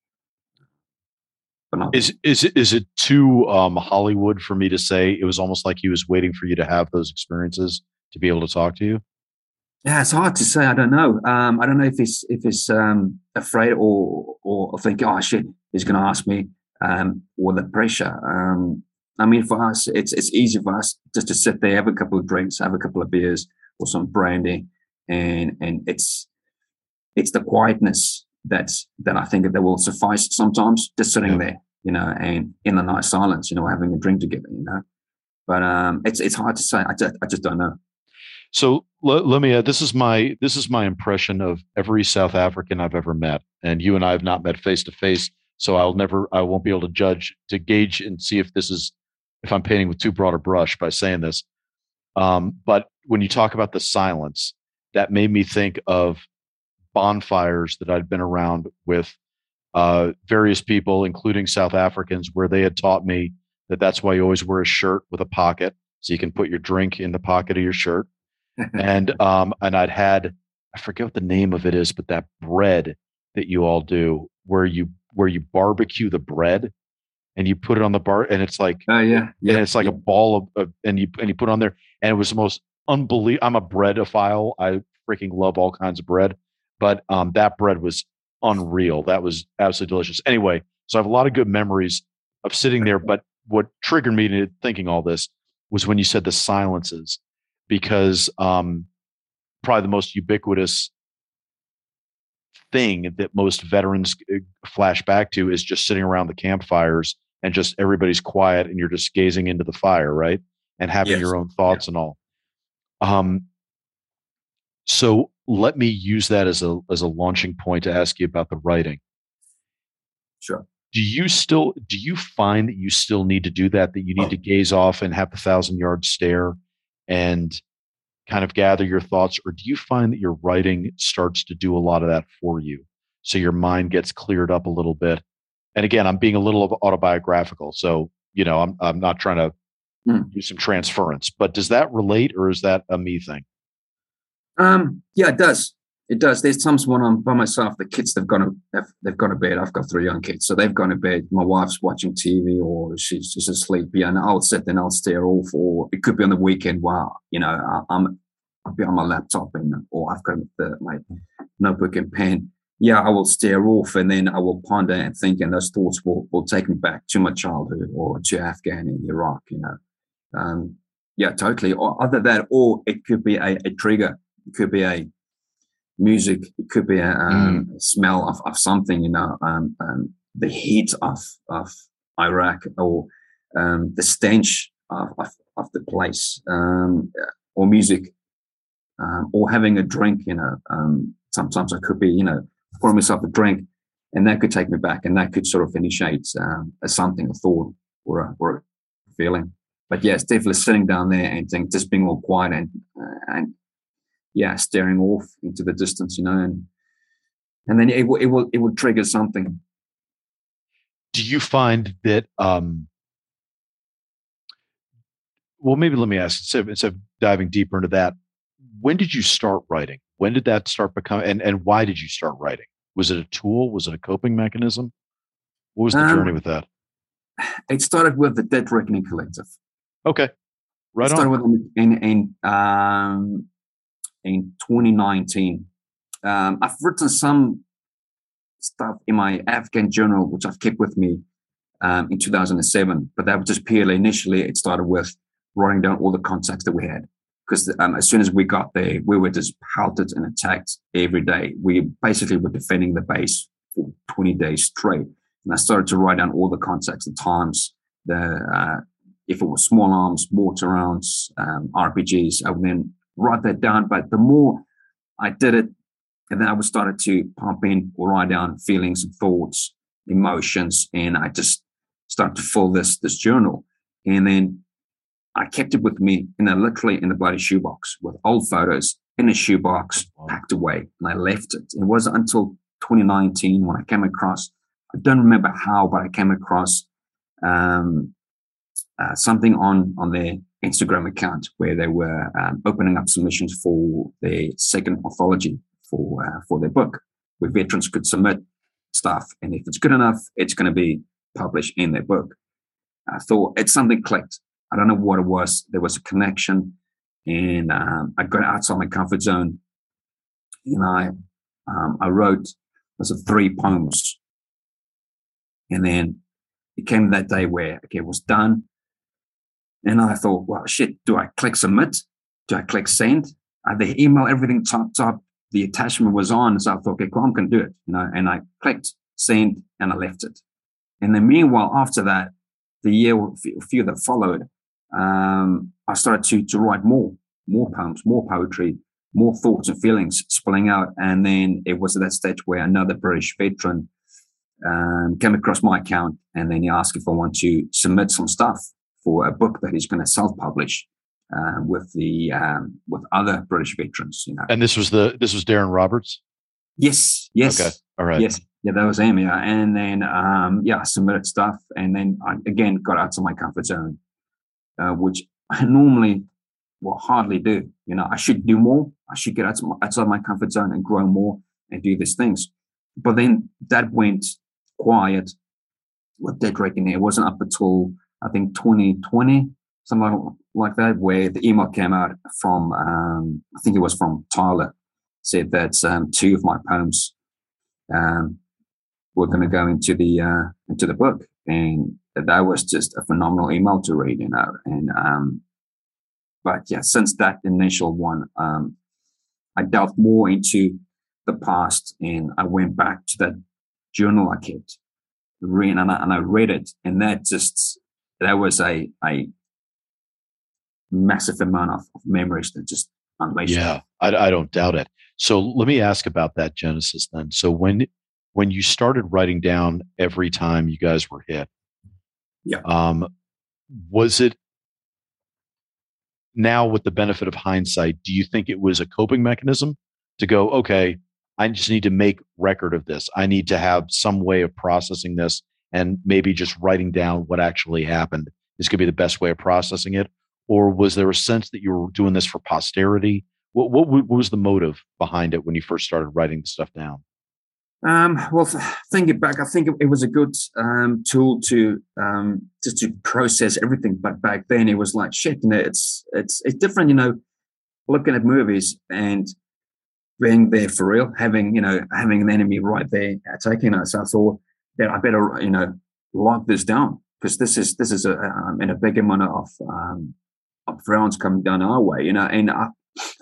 But not, is is it is it too um, Hollywood for me to say it was almost like he was waiting for you to have those experiences to be able to talk to you? Yeah, it's hard to say. I don't know. Um, I don't know if he's if he's um, afraid or or think, oh shit, he's going to ask me, um, or the pressure. Um, I mean, for us, it's it's easy for us just to sit there, have a couple of drinks, have a couple of beers or some brandy, and and it's it's the quietness that's that I think that will suffice sometimes, just sitting yeah. there, you know, and in the nice silence, you know, having a drink together, you know. But um, it's it's hard to say. I just I just don't know. So let, let me. Uh, this is my this is my impression of every South African I've ever met, and you and I have not met face to face, so I'll never. I won't be able to judge to gauge and see if this is if I'm painting with too broad a brush by saying this. Um, but when you talk about the silence, that made me think of bonfires that I'd been around with uh, various people, including South Africans, where they had taught me that that's why you always wear a shirt with a pocket, so you can put your drink in the pocket of your shirt and um, and I'd had I forget what the name of it is, but that bread that you all do where you where you barbecue the bread and you put it on the bar and it's like oh uh, yeah yeah it's like yeah. a ball of, of, and you and you put on there and it was the most unbelievable i'm a breadophile. I freaking love all kinds of bread but um that bread was unreal. That was absolutely delicious. Anyway so i have a lot of good memories of sitting there but what triggered me to thinking all this was when you said the silences because um, probably the most ubiquitous thing that most veterans uh, flash back to is just sitting around the campfires and just everybody's quiet and you're just gazing into the fire, right? And having yes. your own thoughts yeah. and all. Um, so let me use that as a as a launching point to ask you about the writing. Sure. Do you still do you find that you still need to do that? That you need to gaze off and have the thousand yard stare and kind of gather your thoughts or do you find that your writing starts to do a lot of that for you? So your mind gets cleared up a little bit. And again i'm being a little autobiographical so you know i'm, I'm not trying to mm. do some transference but does that relate or is that a me thing? Um yeah it does it does. There's times when I'm by myself, the kids they've gone to they've, they've gone to bed. I've got three young kids, so they've gone to bed. My wife's watching TV or she's just asleep. Yeah, and I'll sit there and I'll stare off. Or it could be on the weekend while you know I'm I'll be on my laptop and or I've got the, my notebook and pen. Yeah, I will stare off and then I will ponder and think, and those thoughts will, will take me back to my childhood or to Afghan in Iraq. You know, um, yeah, totally. Or other that, or it could be a, a trigger. It could be a music. It could be a, um, mm. smell of, of something, you know, um, um, the heat of, of Iraq or um, the stench of, of, of the place um, or music um, or having a drink, you know. sometimes I could be, you know, pouring myself a drink and that could take me back and that could sort of initiate a something, a thought or a, or a feeling. But yes, yeah, definitely sitting down there and think, just being all quiet and, uh, and yeah, staring off into the distance, you know, and and then it will it will it will trigger something. Do you find that um well maybe let me ask instead of, instead of diving deeper into that, when did you start writing? When did that start becoming? and, and why did you start writing? Was it a tool? Was it a coping mechanism? What was the um, journey with that? It started with the Dead Reckoning Collective. Okay. Right it started on. with in in um in 2019. Um, I've written some stuff in my Afghan journal, which I've kept with me um, in 2007. But that was just purely initially, it started with writing down all the contacts that we had. Because um, as soon as we got there, we were just pelted and attacked every day. We basically were defending the base for 20 days straight. And I started to write down all the contacts, the times, the uh, if it was small arms, mortar rounds, um, RPGs, I would then write that down. But the more I did it, and then I would started to pump in or write down feelings and thoughts, emotions, and I just started to fill this this journal. And then I kept it with me in a literally in a bloody shoebox with old photos in a shoebox packed away, and I left it. It wasn't until 2019 when I came across I don't remember how, but I came across um, uh, something on on their Instagram account where they were um, opening up submissions for their second anthology for uh, for their book, where veterans could submit stuff, and if it's good enough, it's going to be published in their book. I thought it's something clicked. I don't know what it was. There was a connection, and um, I got outside my comfort zone, and I um, I wrote was it three poems, and then it came that day where okay, it was done, and I thought, well, shit, do I click submit? Do I click send? Uh, the email, everything typed up, the attachment was on, so I thought, okay, I'm gonna do it, you know, and I clicked send and I left it. And then meanwhile, after that, the year a few that followed, um, I started to to write more, more poems, more poetry, more thoughts and feelings spilling out. And then it was at that stage where another British veteran um, came across my account, and then he asked if I want to submit some stuff for a book that he's going to self-publish uh, with the um, with other British veterans. You know, and this was the this was Darren Roberts. Yes. Yes. Okay. All right. Yes. Yeah, that was him. Yeah, and then um, yeah, I submitted stuff, and then I again got out of my comfort zone, uh, which I normally will hardly do. You know, I should do more. I should get outside my comfort zone and grow more and do these things. But then that went quiet with Dead Reckoning. It wasn't up until I think 2020, something like that, where the email came out from um, I think it was from Tyler, said that um, two of my poems um, were going to go into the uh, into the book, and that was just a phenomenal email to read, you know. And um, but yeah, since that initial one, um, I delved more into the past, and I went back to that journal I kept, reading, and I, and I read it, and that just that was a a massive amount of, of memories that just unleashed. Yeah, I, I don't doubt it. So let me ask about that genesis then. So when when you started writing down every time you guys were hit, yeah, um, was it now with the benefit of hindsight, do you think it was a coping mechanism to go, okay, I just need to make record of this. I need to have some way of processing this and maybe just writing down what actually happened is going to be the best way of processing it? Or was there a sense that you were doing this for posterity? What, what, what was the motive behind it when you first started writing the stuff down? Um, well, thinking back, I think it, was a good um, tool to um, just to process everything. But back then, it was like shit. You know, it's it's it's different. You know, looking at movies and being there for real, having you know having an enemy right there attacking us. I thought that I better you know lock this down because this is this is a um, in a big amount of um, of rounds coming down our way. You know, and I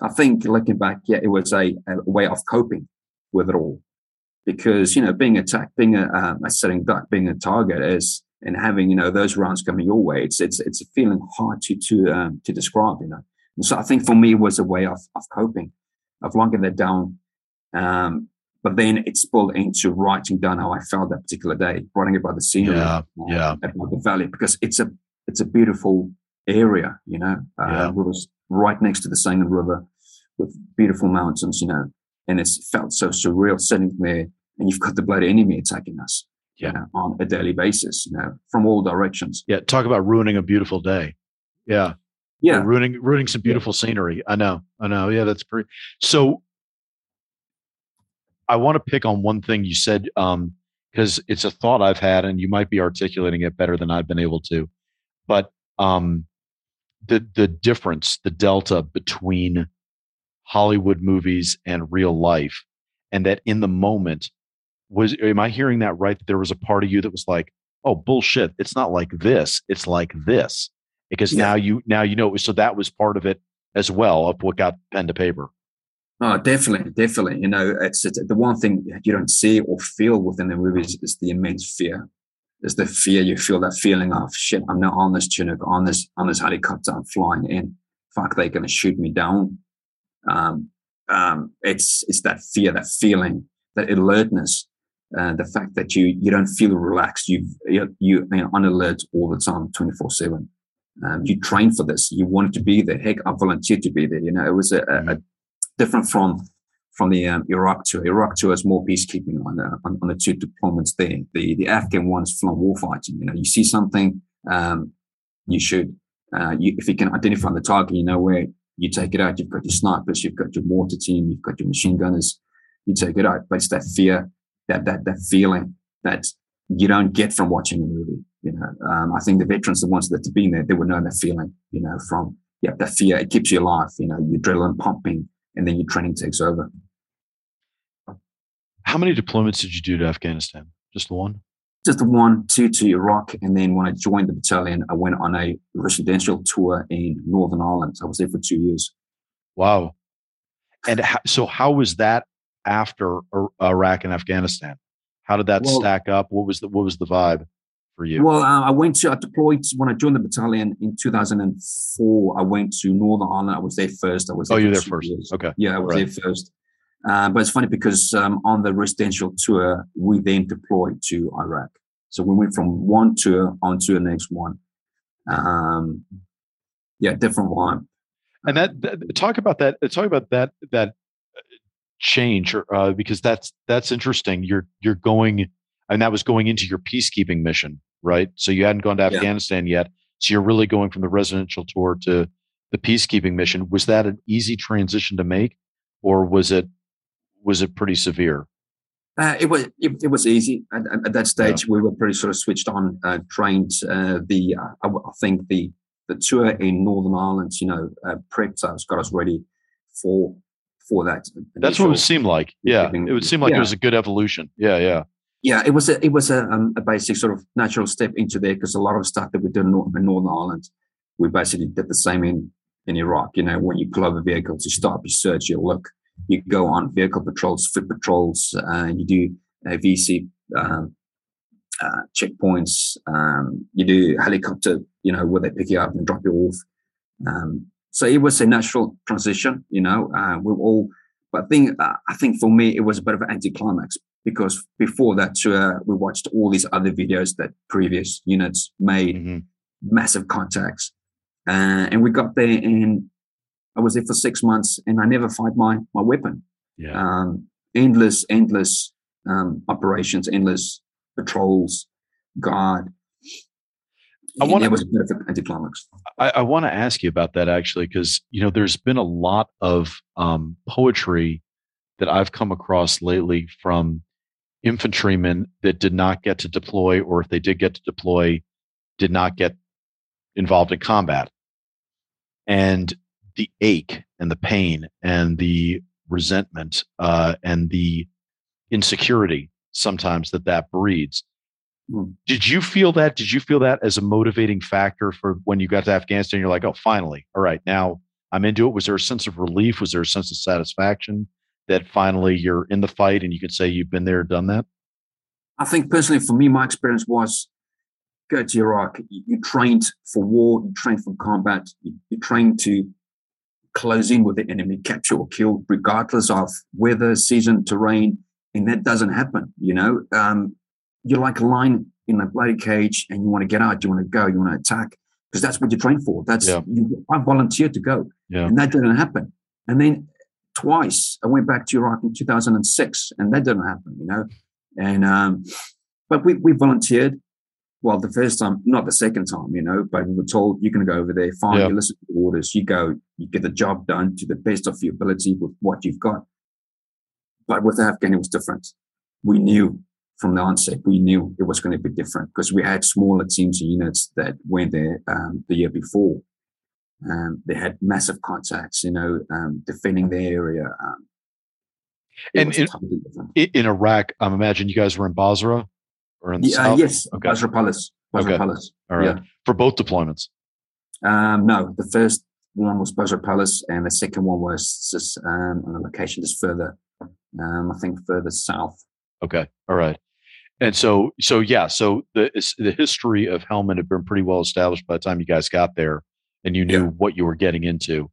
I think looking back, yeah, it was a, a way of coping with it all because you know being attacked, being a, um, a sitting duck, being a target is and having you know those rounds coming your way, it's it's it's a feeling hard to to um, to describe, you know. And so I think for me it was a way of of coping, of locking that down. Um, but then it spilled into writing down how I felt that particular day, writing about the scenery, yeah, yeah. about the valley, because it's a it's a beautiful area, you know. Uh, yeah. It was right next to the Seine River with beautiful mountains, you know, and it's felt so surreal sitting there and you've got the bloody enemy attacking us yeah. You know, on a daily basis, you know, from all directions. Yeah. Talk about ruining a beautiful day. Yeah. Yeah. Or ruining, ruining some beautiful yeah. scenery. I know. I know. Yeah. That's pretty. So I want to pick on one thing you said, um, because it's a thought I've had, and you might be articulating it better than I've been able to. But um, the the difference, the delta between Hollywood movies and real life, and that in the moment was am I hearing that right? That there was a part of you that was like, "Oh bullshit! It's not like this. It's like this." Because yeah. now you now you know. So that was part of it as well of what got pen to paper. Oh, definitely, definitely. You know, it's, it's the one thing you don't see or feel within the movies is the immense fear. Is the fear you feel that feeling of shit? I'm not on this Chinook, on this on this helicopter, I'm flying in. Fuck, they're gonna shoot me down. Um, um, it's it's that fear, that feeling, that alertness, uh, the fact that you you don't feel relaxed. You you you are on alert all the time, twenty four seven. Um, you train for this. You wanted to be there. Heck, I volunteered to be there. You know, it was a, a different from from the um, Iraq tour. Iraq tour is more peacekeeping on the on, on the two deployments there. The the Afghan one is full on war fighting. You know, you see something, um, you should uh, you, if you can identify the target, you know where you take it out. You've got your snipers, you've got your mortar team, you've got your machine gunners. You take it out, but it's that fear, that that that feeling that you don't get from watching a movie. You know, um, I think the veterans, the ones that have been there, they would know that feeling. You know, from yeah, that fear. It keeps you alive. You know, your adrenaline pumping, and then your training takes over. How many deployments did you do to Afghanistan? Just the one? Just the one, two to Iraq. And then when I joined the battalion, I went on a residential tour in Northern Ireland. I was there for two years. Wow. And how, so, how was that after Iraq and Afghanistan? How did that well, stack up? What was the what was the vibe for you? Well, uh, I went to I deployed when I joined the battalion in 2004. I went to Northern Ireland. I was there first. I was oh, you're there first. Years. Okay, yeah, I was right. there first. Uh, but it's funny because um, on the residential tour, we then deployed to Iraq. So we went from one tour on to the next one. Um, yeah, different one. And that, that, talk about that. Talk about that that uh, change, uh, because that's that's interesting. You're you're going, and that was going into your peacekeeping mission, right? So you hadn't gone to Afghanistan yeah. yet. So you're really going from the residential tour to the peacekeeping mission. Was that an easy transition to make, or was it was it pretty severe? Uh, it was it, it, was easy at, at that stage. Yeah. We were pretty sort of switched on, uh, trained. Uh, the uh, I, think the the tour in Northern Ireland, you know, uh, prepped us, got us ready for for that. That's what it would seem like. Yeah, it would seem like yeah. it was a good evolution. Yeah, yeah. Yeah, it was a it was a, um, a basic sort of natural step into there because a lot of stuff that we did in, Northern Ireland, we basically did the same in in Iraq. You know, when you pull over vehicles, you stop, you search, you look you go on vehicle patrols, foot patrols, uh, you do uh, VC um, uh, checkpoints, um, you do helicopter, you know, where they pick you up and drop you off. Um, so it was a natural transition, you know. Uh, we all, but I think uh, I think for me it was a bit of an anticlimax because before that tour we watched all these other videos that previous units made, mm-hmm. massive contacts, uh, and we got there and I was there for six months and I never fired my my weapon. Yeah. Um, endless, endless um, operations, endless patrols, guard. I want to. was a bit of anticlimax. I, I want to ask you about that actually, because you know there's been a lot of um, poetry that I've come across lately from infantrymen that did not get to deploy, or if they did get to deploy, did not get involved in combat. And the ache and the pain and the resentment uh, and the insecurity sometimes that that breeds. Mm. Did you feel that? Did you feel that as a motivating factor for when you got to Afghanistan? You're like, oh, finally, all right, now I'm into it. Was there a sense of relief? Was there a sense of satisfaction that finally you're in the fight and you can say you've been there, done that? I think personally, for me, my experience was go to Iraq. You, you trained for war, you trained for combat, you, you trained to close in with the enemy, capture or kill, regardless of weather, season, terrain. And that doesn't happen, you know. Um, you're like a lion in a bloody cage and you want to get out, you want to go, you want to attack, because that's what you train for. That's yeah. you, I volunteered to go. Yeah. And that didn't happen. And then twice I went back to Iraq in 2006 and that didn't happen, you know. And um, but we, we volunteered well, the first time, not the second time, you know, but we were told you can go over there, fine, yeah. you listen to the orders, you go, you get the job done to the best of your ability with what you've got. But with Afghan, it was different. We knew from the onset, we knew it was going to be different because we had smaller teams and units that went there um, the year before. Um, they had massive contacts, you know, um, defending the area. Um, and in, in, Iraq, I imagine you guys were in Basra or in the yeah, south? yes, okay. Basra Palace. Basra okay. Palace. All right. Yeah. For both deployments? Um, no, the first one was Basra Palace, and the second one was just um, on a location just further, um, I think further south. Okay. All right. And so, so yeah, so the the history of Helmand had been pretty well established by the time you guys got there, and you knew yeah. what you were getting into.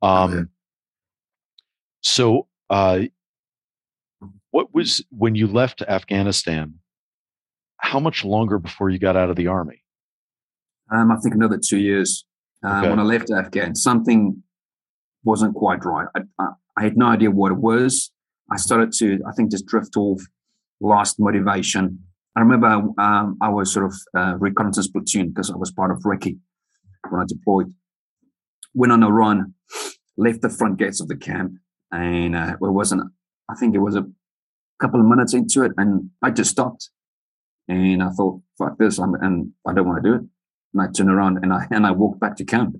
Um, okay. So, uh, what was when you left Afghanistan? how much longer before you got out of the army? Um, I think another two years. Okay. When I left Afghan, something wasn't quite right. I, I, I had no idea what it was. I started to, I think, just drift off, lost motivation. I remember um, I was sort of uh, reconnaissance platoon because I was part of Recce when I deployed. Went on a run, left the front gates of the camp, and uh, it wasn't. I think it was a couple of minutes into it, and I just stopped, and I thought, "Fuck this!" I'm, and I don't want to do it. And I turned around and I and I walked back to camp.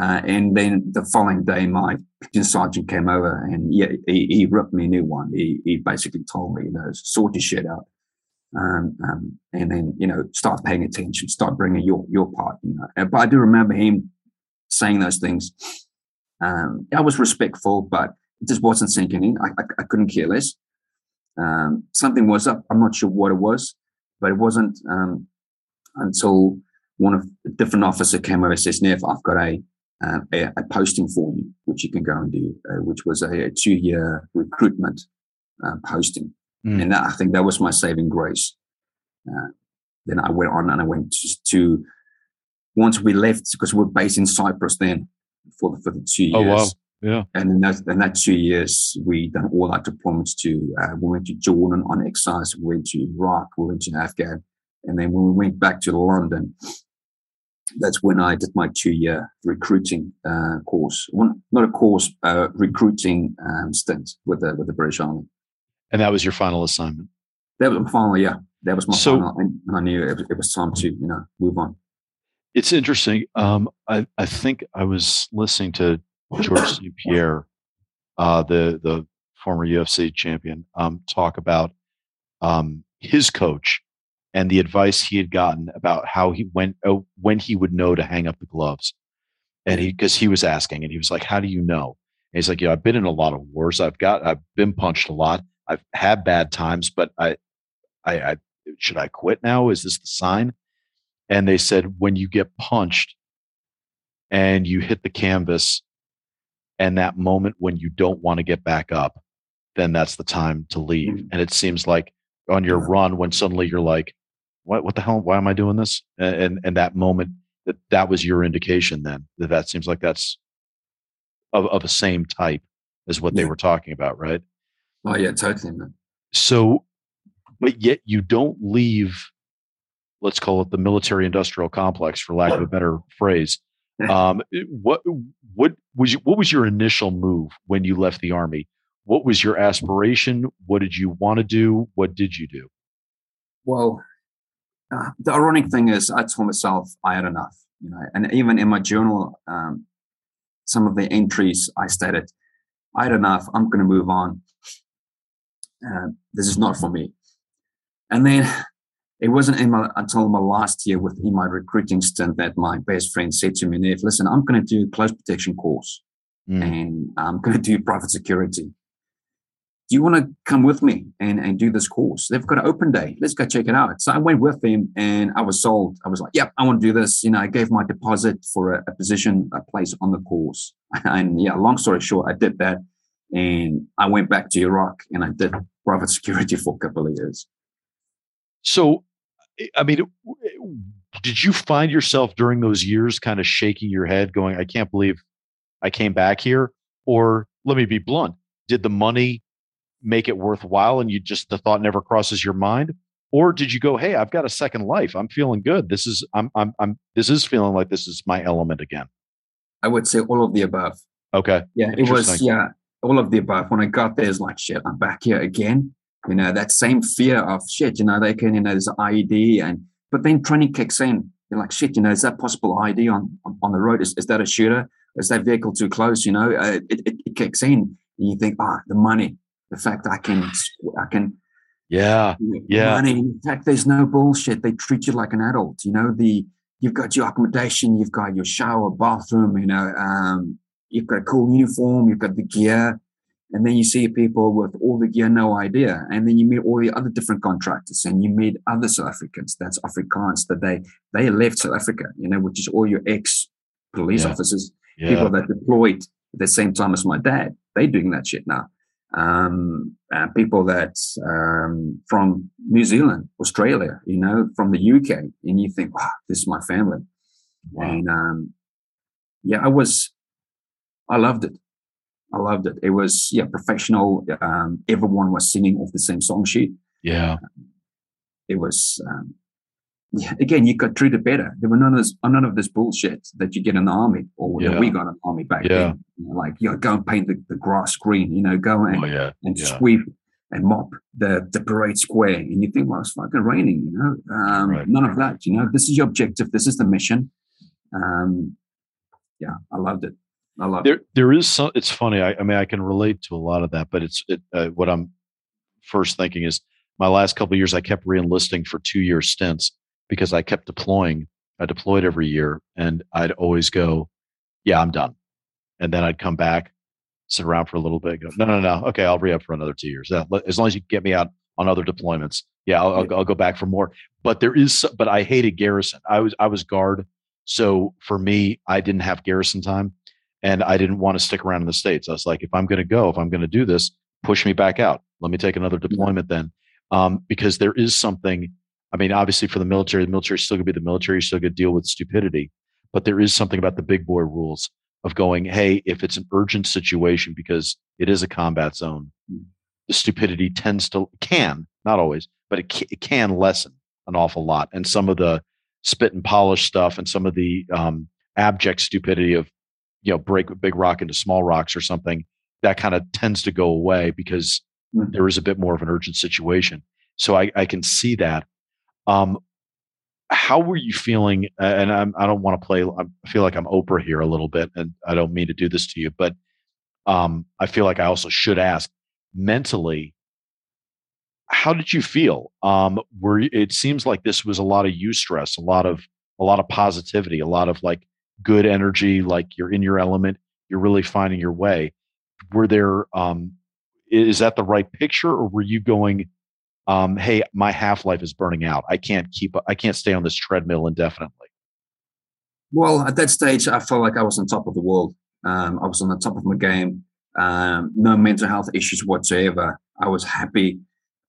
Uh, and then the following day, my sergeant came over and yeah, he, he ripped me a new one. He, he basically told me, you know, sort your shit out. Um, um, and then, you know, start paying attention, start bringing your, your part, you know. But I do remember him saying those things. Um, I was respectful, but it just wasn't sinking in. I, I, I couldn't care less. Um, something was up. I'm not sure what it was, but it wasn't um, until one of a different officer came over and says, Nev, I've got a uh, a, a, posting for you, which you can go and do, uh, which was a, a two year recruitment uh, posting. Mm. And that, I think that was my saving grace. Uh, then I went on and I went to, to, once we left, because we were based in Cyprus then for the, for the two years. Oh, wow. Yeah. And in that, in that two years, we done all our deployments to, uh, we went to Jordan on exercise, we went to Iraq, we went to Afghan. And then when we went back to London, that's when I did my two year recruiting uh, course. One, not a course, uh, recruiting um, stint with the with the British Army. And that was your final assignment. That was my final. Yeah, that was my so, final, and I knew it, it, was time to you know move on. It's interesting. Um, I I think I was listening to George St. Pierre, uh, the the former UFC champion, um, talk about um, his coach and the advice he had gotten about how he went oh, when he would know to hang up the gloves and he because he was asking and he was like how do you know and he's like yeah i've been in a lot of wars i've got i've been punched a lot i've had bad times but i i, I should i quit now is this the sign and they said when you get punched and you hit the canvas and that moment when you don't want to get back up then that's the time to leave mm-hmm. and it seems like on your run when suddenly you're like what what the hell? Why am I doing this? And and that moment that that was your indication then that that seems like that's of of the same type as what they were talking about, right? Oh yeah, totally, man. So, but yet you don't leave. Let's call it the military-industrial complex, for lack of a better phrase. [LAUGHS] Um, what what was what was your initial move when you left the army? What was your aspiration? What did you want to do? What did you do? Well, uh, the ironic thing is, I told myself I had enough, you know, and even in my journal, um, some of the entries I stated, I had enough. I'm going to move on. Uh, this is not for me. And then it wasn't in my, until my last year within my recruiting stint that my best friend said to me, Nev, listen, I'm going to do a close protection course mm. and I'm going to do private security do you want to come with me and, and do this course? They've got an open day. Let's go check it out. So I went with them and I was sold. I was like, yep, I want to do this. You know, I gave my deposit for a, a position, a place on the course. [LAUGHS] And yeah, long story short, I did that. And I went back to Iraq and I did private [LAUGHS] security for a couple of years. So, I mean, did you find yourself during those years kind of shaking your head, going, I can't believe I came back here? Or let me be blunt, did the money make it worthwhile and you just the thought never crosses your mind? Or did you go hey i've got a second life. I'm feeling good. This is i'm i'm, I'm this is feeling like this is my element again. I would say all of the above. Okay. Yeah it was yeah all of the above when i got there it's like shit i'm back here again you know that same fear of shit you know they can you know there's ied and but then training kicks in you're like shit you know is that possible id on on the road is, is that a shooter is that vehicle too close you know uh, it, it, it kicks in and you think ah oh, the money the fact I can I can yeah yeah money. In fact, there's no bullshit. They treat you like an adult. You know the you've got your accommodation, you've got your shower, bathroom. You know um, you've got a cool uniform, you've got the gear, and then you see people with all the gear, no idea, and then you meet all the other different contractors, and you meet other South Africans. That's Afrikaans that they they left South Africa. You know, which is all your ex police yeah. officers, yeah. people that deployed at the same time as my dad. They're doing that shit now um, uh, people that um, from New Zealand, Australia, you know, from the UK, and you think, wow, this is my family. Wow. And um, yeah, I was, I loved it. I loved it. It was yeah professional. Um, everyone was singing off the same song sheet. Yeah, it was. Um, yeah, again, you got treated better. There were none of this, none of this bullshit that you get in the army or yeah. that we got in the army back yeah. then. You know, like, you know, go and paint the, the grass green. You know, go and, oh, yeah. and sweep and mop the, the parade square. And you think, well, it's fucking raining, you know? Um, right. None of that, you know? This is your objective. This is the mission. Um, yeah, I loved it. I love there, it. There is some, it's funny. I, I, mean, I can relate to a lot of that, but it's it, uh, what I'm first thinking is my last couple years, I kept reenlisting for two year stints because I kept deploying. I deployed every year and I'd always go, yeah, I'm done. And then I'd come back, sit around for a little bit, go, no, no, no. Okay, I'll re up for another two years. As long as you get me out on other deployments, yeah, I'll, I'll, I'll go back for more. But there is, but I hated garrison. I was, I was guard. So for me, I didn't have garrison time and I didn't want to stick around in the States. I was like, if I'm going to go, if I'm going to do this, push me back out. Let me take another deployment then. Um, because there is something, I mean, obviously for the military, the military is still going to be the military, you're still going to deal with stupidity. But there is something about the big boy rules of going, hey, if it's an urgent situation because it is a combat zone, the stupidity tends to, can, not always, but it, can, it can lessen an awful lot. And some of the spit and polish stuff and some of the um, abject stupidity of, you know, break a big rock into small rocks or something, that kind of tends to go away because mm-hmm. there is a bit more of an urgent situation. So I, I can see that. Um, how were you feeling? And I'm, I do not want to play. I feel like I'm Oprah here a little bit, and I don't mean to do this to you, but um, I feel like I also should ask mentally. How did you feel? Um, were it seems like this was a lot of you stress a lot of a lot of positivity, a lot of like good energy, like you're in your element, you're really finding your way. Were there um, is that the right picture, or were you going? um, hey, my half life is burning out. I can't keep, I can't stay on this treadmill indefinitely? Well, at that stage, I felt like I was on top of the world. Um, I was on the top of my game. Um, no mental health issues whatsoever. I was happy.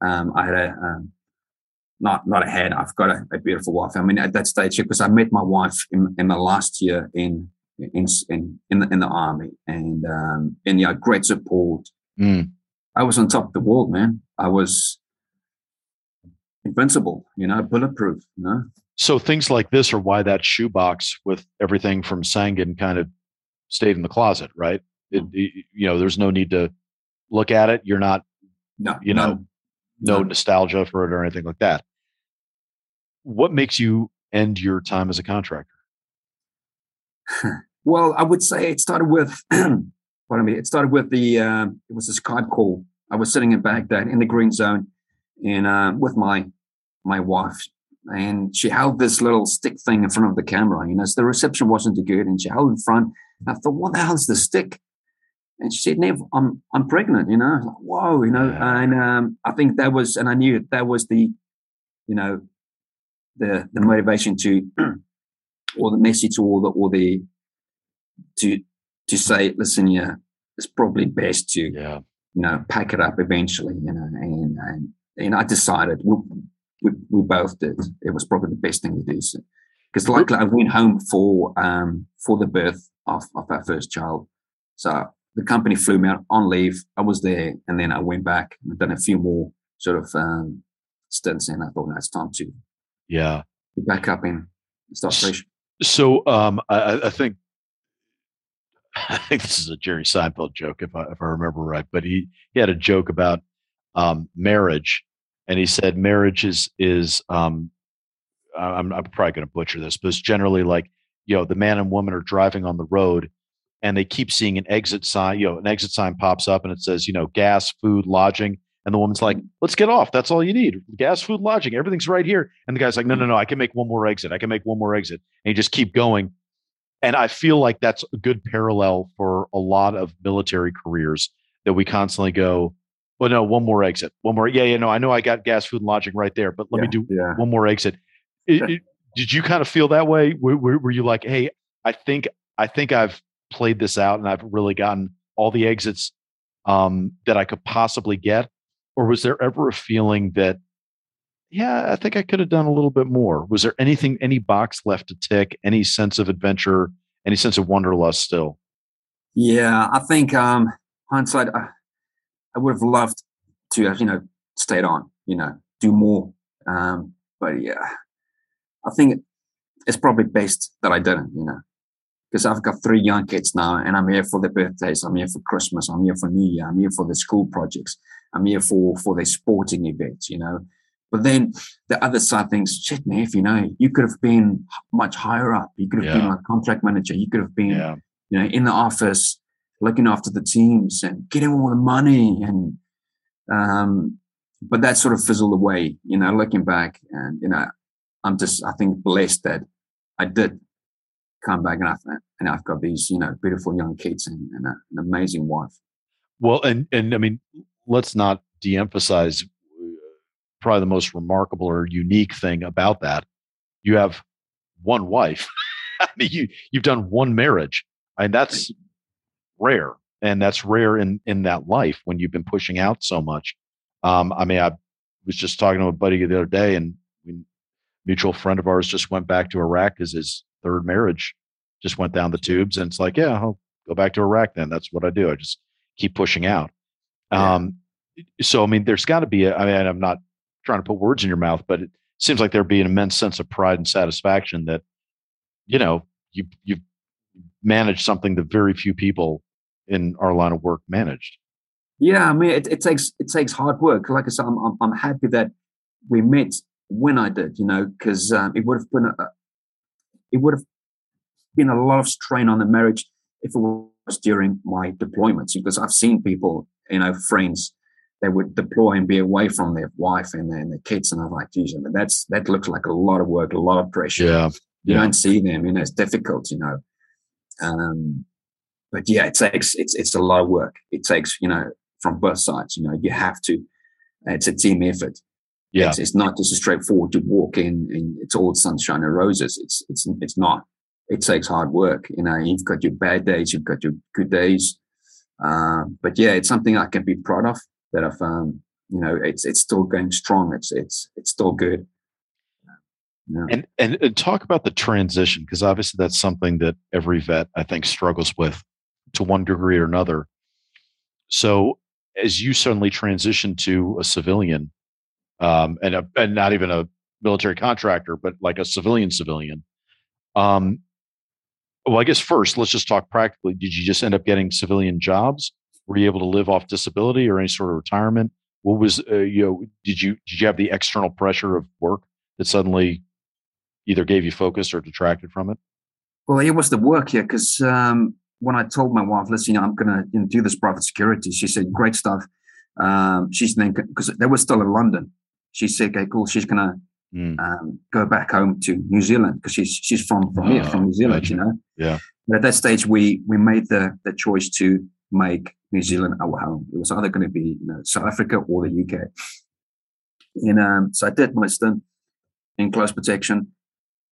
Um, I had a um, not not a head. I've got a, a, beautiful wife. I mean, at that stage, because I met my wife in, in the last year in in in in the, in the army, and um, and yeah, great support. Mm. I was on top of the world, man. I was invincible, you know, bulletproof, you know. So things like this are why that shoebox with everything from Sangin kind of stayed in the closet, right? It, it, you know, there's no need to look at it. You're not, no, you know, no, no nostalgia for it or anything like that. What makes you end your time as a contractor? [LAUGHS] well, I would say it started with, [CLEARS THROAT] pardon me, it started with the, uh, it was a Skype call. I was sitting in Baghdad in the green zone and uh, with my my wife, and she held this little stick thing in front of the camera. You know, so the reception wasn't too good, and she held in front. I thought, what the hell is the stick? And she said, "Nev, I'm I'm pregnant." You know, like, whoa, you know, and um, I think that was, and I knew that was the, you know, the the motivation to, [CLEARS THROAT] or the message, or the or the, to to say, listen, yeah, it's probably best to, yeah. you know, pack it up eventually, you know, and and and I decided we, we, we both did it was probably the best thing to do. so Because luckily I went home for um, for the birth of, of our first child. So the company flew me out on leave. I was there, and then I went back and done a few more sort of um, stints, and I thought now it's time to yeah back up and start fresh. So um, I, I, think [LAUGHS] I think this is a Jerry Seinfeld joke if I if I remember right, but he he had a joke about um, marriage, and he said marriage is is um, I'm, I'm probably going to butcher this, but it's generally like you know the man and woman are driving on the road, and they keep seeing an exit sign. You know, an exit sign pops up, and it says you know gas, food, lodging. And the woman's like, let's get off. That's all you need. Gas, food, lodging. Everything's right here. And the guy's like, no, no, no. I can make one more exit. I can make one more exit. And you just keep going. And I feel like that's a good parallel for a lot of military careers that we constantly go, well, no, one more exit. One more. Yeah, yeah, no, I know I got gas, food, and lodging right there, but let yeah, me do yeah. one more exit. [LAUGHS] It, it, did you kind of feel that way? Were, were, were, you like, hey, I think I think I've played this out and I've really gotten all the exits um, that I could possibly get, or was there ever a feeling that, yeah, I think I could have done a little bit more? Was there anything, any box left to tick? Any sense of adventure? Any sense of wanderlust still? Yeah, I think um, hindsight, I, I would have loved to have, you know, stayed on, you know, do more. Um, but yeah, I think it's probably best that I didn't, you know, because I've got three young kids now and I'm here for their birthdays. I'm here for Christmas. I'm here for New Year. I'm here for the school projects. I'm here for, for their sporting events, you know. But then the other side thinks, shit, man, if you know, you could have been much higher up. You could have yeah. been a contract manager. You could have been, yeah. you know, in the office looking after the teams and getting all the money. And, um, but that sort of fizzled away, you know, looking back. And, you know, I'm just, I think, blessed that I did come back and I've, and I've got these, you know, beautiful young kids and, and a, an amazing wife. Well, and, and I mean, let's not de emphasize uh, probably the most remarkable or unique thing about that. You have one wife. [LAUGHS] I mean, you, you've done one marriage. and that's rare. And that's rare in, in that life when you've been pushing out so much. Um, I mean, I was just talking to a buddy the other day, and we, mutual friend of ours just went back to Iraq because his third marriage just went down the tubes, and it's like, yeah, I'll go back to Iraq. Then that's what I do. I just keep pushing out. Yeah. Um, so I mean, there's got to be. A, I mean, I'm not trying to put words in your mouth, but it seems like there'd be an immense sense of pride and satisfaction that, you know, you you've managed something that very few people in our line of work managed. Yeah, I mean, it, it takes it takes hard work. Like I said, I'm I'm, I'm happy that we met when I did, you know, because um, it would have been a, it would have been a lot of strain on the marriage if it was during my deployments. Because I've seen people, you know, friends, they would deploy and be away from their wife and their, and their kids, and I'm like, geez, that's that looks like a lot of work, a lot of pressure. Yeah, you yeah. don't see them, you know, it's difficult, you know. Um, but yeah, it takes it's it's a lot of work. It takes you know from both sides. You know, you have to. It's a team effort. Yeah, it's, it's not just a straightforward to walk in and it's all sunshine and roses. It's it's it's not. It takes hard work. You know, you've got your bad days, you've got your good days. Um, but yeah, it's something I can be proud of. That I've um, you know, it's it's still going strong. It's it's it's still good. Yeah. And, and talk about the transition because obviously that's something that every vet I think struggles with to one degree or another. So as you suddenly transition to a civilian, um, and a, and not even a military contractor, but like a civilian civilian. Um, well, I guess first let's just talk practically. Did you just end up getting civilian jobs? Were you able to live off disability or any sort of retirement? What was uh, you know? Did you did you have the external pressure of work that suddenly either gave you focus or detracted from it? Well, it was the work here because um, when I told my wife, listen, I'm going to you know, do this private security, she said, great stuff. Um, she's then, because they were still in London, she said, okay, cool. She's going to mm. um, go back home to New Zealand because she's she's from from oh, here, from New Zealand, you know. Yeah. But at that stage, we we made the the choice to make New Zealand our home. It was either going to be you know South Africa or the UK. And um, so I did my stint in close protection.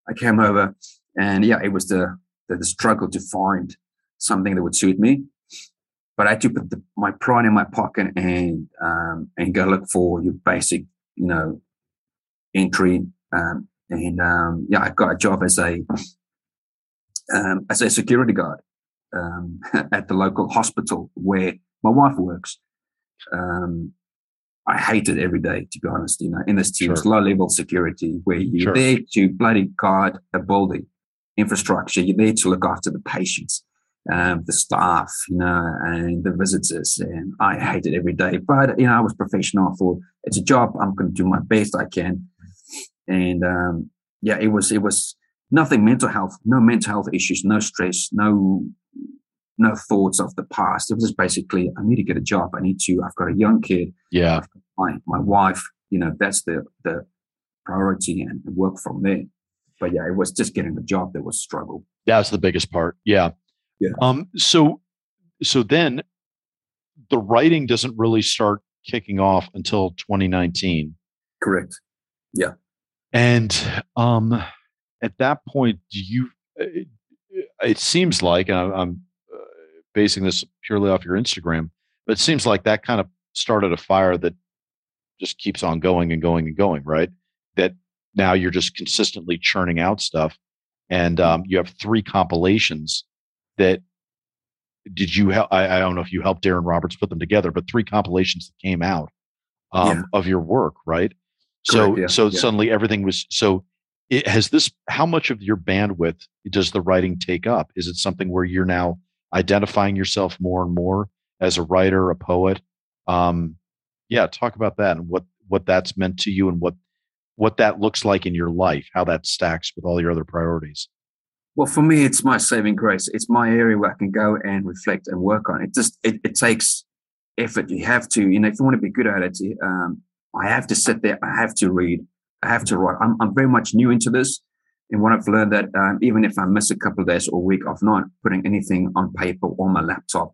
I came over, and yeah, it was the the, the struggle to find something that would suit me. But I had to put the, my pride in my pocket and um, and go look for your basic, you know, entry. Um, and um, yeah, I got a job as a um, as a security guard um, [LAUGHS] at the local hospital where my wife works. Um, I hate it every day, to be honest. You know, in this team, sure. it's low level security where you're sure. there to bloody guard a building infrastructure. You're there to look after the patients um, the staff, you know, and the visitors. And I hate it every day. But, you know, I was professional. I thought it's a job. I'm going to do my best I can. And um, yeah, it was, it was nothing mental health, no mental health issues, no stress, no, no thoughts of the past. It was just basically, I need to get a job. I need to, I've got a young kid. Yeah. My, my wife, you know, that's the, the priority and work from there. But yeah, it was just getting the job that was struggle. That's the biggest part. Yeah. Yeah. Um, so, so then the writing doesn't really start kicking off until 2019. Correct. Yeah. And um, at that point, do you? It, it seems like, and I'm uh, basing this purely off your Instagram, but it seems like that kind of started a fire that just keeps on going and going and going, right? That now you're just consistently churning out stuff, and um, you have three compilations that did you help? I, I, don't know if you helped Darren Roberts put them together, but three compilations that came out um, yeah. of your work, right? So, yeah. so yeah. suddenly everything was so. It, has this? How much of your bandwidth does the writing take up? Is it something where you're now identifying yourself more and more as a writer, a poet? Um, yeah, talk about that and what what that's meant to you and what what that looks like in your life, how that stacks with all your other priorities. Well, for me, it's my saving grace. It's my area where I can go and reflect and work on. It just it, it takes effort. You have to, you know, if you want to be good at it, um, I have to sit there. I have to read. I have to write. I'm, I'm very much new into this. And what I've learned that um, even if I miss a couple of days or a week of not putting anything on paper or my laptop,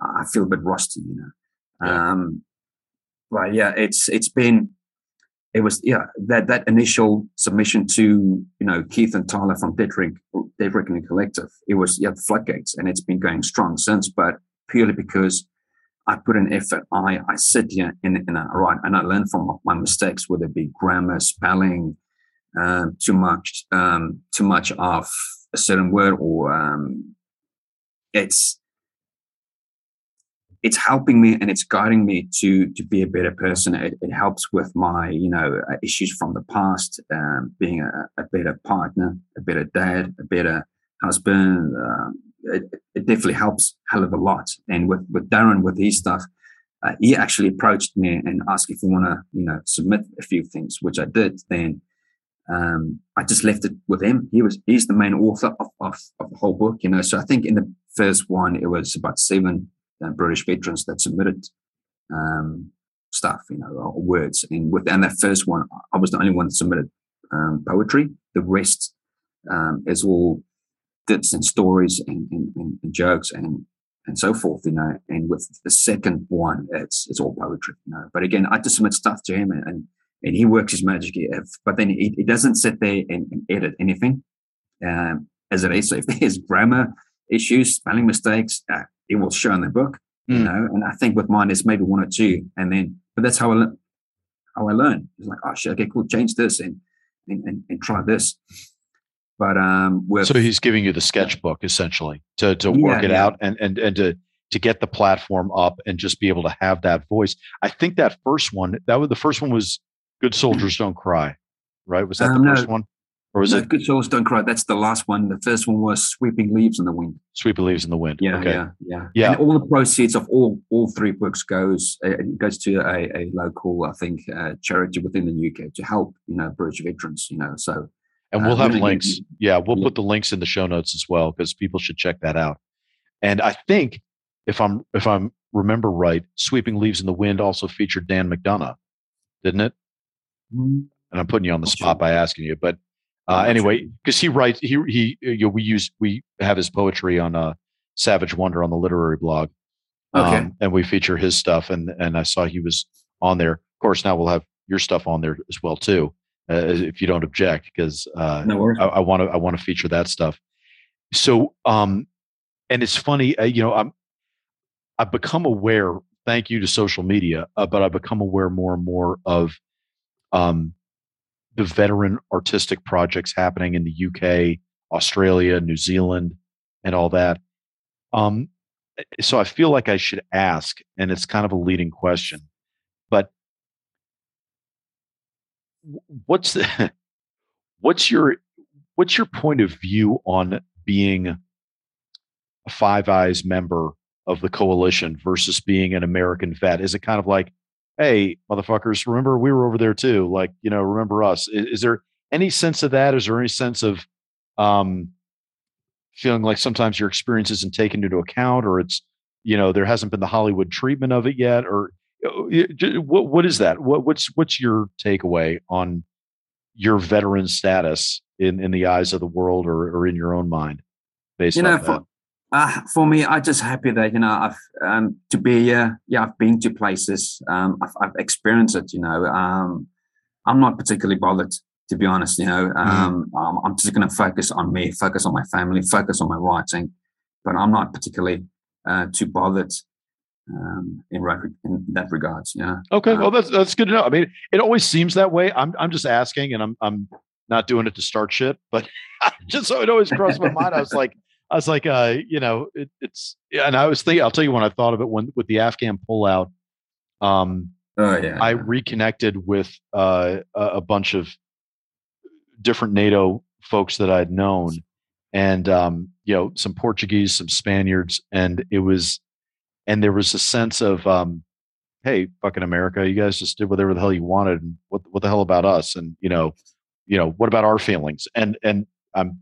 I feel a bit rusty, you know. Yeah. Um, but yeah, it's it's been it was yeah that that initial submission to you know Keith and Tyler from Dead Rick Dead Reckoning Collective. It was yeah the floodgates, and it's been going strong since. But purely because I put in effort, I I sit here and, and I write and I learn from my mistakes, whether it be grammar, spelling, uh, too much um, too much of a certain word, or um, it's it's helping me and it's guiding me to to be a better person. It, it helps with my you know uh, issues from the past, um, being a, a, better partner, a better dad, a better husband. Uh, it, it, definitely helps hell of a lot. And with with Darren with his stuff, uh, he actually approached me and asked if I want to you know submit a few things, which I did. Then um, I just left it with him. He was he's the main author of, of, of the whole book, you know. So I think in the first one it was about seven uh, British veterans that submitted um, stuff, you know, or words. And with and that first one, I was the only one that submitted um, poetry. The rest um, is all bits and stories and, and, and, jokes and and so forth, you know. And with the second one, it's it's all poetry, you know. But again, I just submit stuff to him, and and, and he works his magic. If, but then he, he doesn't sit there and, and edit anything um, as it is. So if [LAUGHS] there's grammar issues, spelling mistakes, uh, it will show in the book, mm. you hmm. know. And I think with mine, there's maybe one or two, and then, but that's how I learn. How I learn. It's like, oh shit, okay, cool, change this and and, and, and try this. But um, with so he's giving you the sketchbook essentially to to work yeah, it yeah. out and and and to to get the platform up and just be able to have that voice. I think that first one, that was the first one was Good Soldiers Don't Cry, right? Was that um, the first no, one? Or was no, it Good Soldiers Don't Cry? That's the last one. The first one was Sweeping Leaves in the Wind. Sweeping Leaves in the Wind. Yeah, okay. yeah, yeah, yeah. And all the proceeds of all all three books goes uh, goes to a, a local, I think, uh, charity within the UK to help you know British veterans. You know, so and we'll uh, have links. yeah, we'll put the links in the show notes as well because people should check that out. And I think if I'm if I'm remember right, Sweeping Leaves in the Wind also featured Dan McDonough, didn't it? Mm-hmm. And I'm putting you on the spot by asking you, but uh, anyway, because he writes, he he, you know, we use we have his poetry on uh, Savage Wonder on the literary blog, okay. Um, and we feature his stuff. And and I saw he was on there. Of course, now we'll have your stuff on there as well too, uh, if you don't object, because uh, no I want to I want to feature that stuff. So, um, and it's funny, uh, you know, I'm I've become aware. Thank you to social media, uh, but I've become aware more and more of um, the veteran artistic projects happening in the UK, Australia, New Zealand, and all that. Um, eh, so I feel like I should ask, and it's kind of a leading question, but what's the, [LAUGHS] what's your what's your point of view on being a Five Eyes member of the coalition versus being an American vet? Is it kind of like hey, motherfuckers, remember we were over there too. Like, you know, remember us. Is, is there any sense of that? Is there any sense of um, feeling like sometimes your experience isn't taken into account or it's, you know, there hasn't been the Hollywood treatment of it yet? Or what, what is that? What, what's, what's your takeaway on your veteran status in, in the eyes of the world or, or in your own mind? Based you know, for, uh, for me, I'm just happy that you know I've um, to be here. Yeah, I've been to places. Um, I've, I've, experienced it. You know, um, I'm not particularly bothered to be honest. You know, mm. I'm just going to focus on me, focus on my family, focus on my writing. But I'm not particularly uh, too bothered um, in, in that regards. Yeah. Okay. Well, that's that's good to know. I mean, it always seems that way. I'm I'm just asking, and I'm I'm not doing it to start shit, but [LAUGHS] just so it always crossed my mind. I was like I was like, uh, you know, it, it's, and I was thinking, I'll tell you when I thought of it when with the Afghan pullout. Um, oh yeah. I reconnected with uh, a, a bunch of different NATO folks that I'd known, and um, you know, some Portuguese, some Spaniards, and it was, and there was a sense of, um, hey, fucking America, you guys just did whatever the hell you wanted, and what what the hell about us, and you know, you know, what about our feelings, and and I'm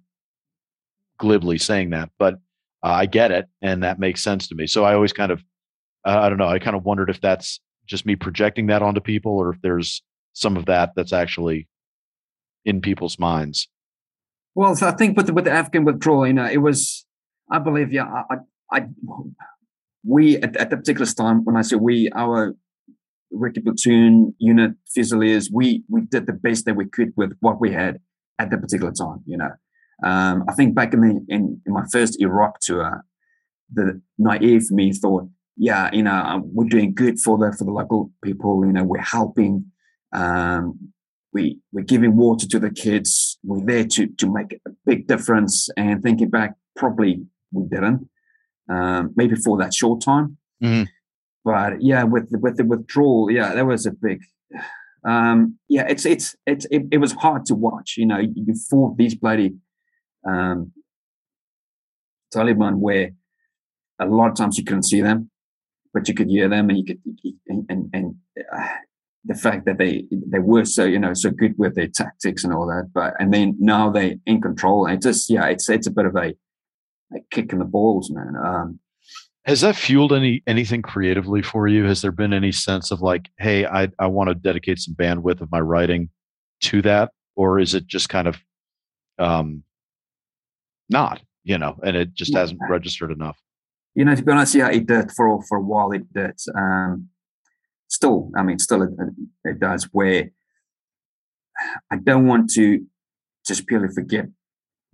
glibly saying that, but uh, I get it, and that makes sense to me. So I always kind of, uh, I don't know, I kind of wondered if that's just me projecting that onto people, or if there's some of that that's actually in people's minds. Well, I think with the, with the Afghan withdrawal, you know, it was, I believe, yeah, I, I, we at, at the particular time, when I say we, our Recce platoon unit fusiliers, we we did the best that we could with what we had at that particular time. You know, um, I think back in the in, in my first Iraq tour, the naive me thought, yeah, you know, um, we're doing good for the for the local people. You know, we're helping. Um, we we're giving water to the kids. We're there to to make a big difference. And thinking back, probably we didn't. Um, maybe for that short time. Mm-hmm. But yeah, with the, with the withdrawal, yeah, that was a big. Um, yeah, it's it's it's it, it was hard to watch. You know, you fought these bloody um, Taliban where a lot of times you couldn't see them, but you could hear them, and you could and and, and uh, the fact that they they were so you know so good with their tactics and all that, but and then now they're in control. And it just yeah, it's it's a bit of a, a kicking the balls, man. Um, has that fueled any anything creatively for you? Has there been any sense of like, hey, I I want to dedicate some bandwidth of my writing to that, or is it just kind of um, not, you know, and it just hasn't registered enough. You know, to be honest, yeah, it did for for a while. It did. Um, still, I mean, still it, it does. Where I don't want to just purely forget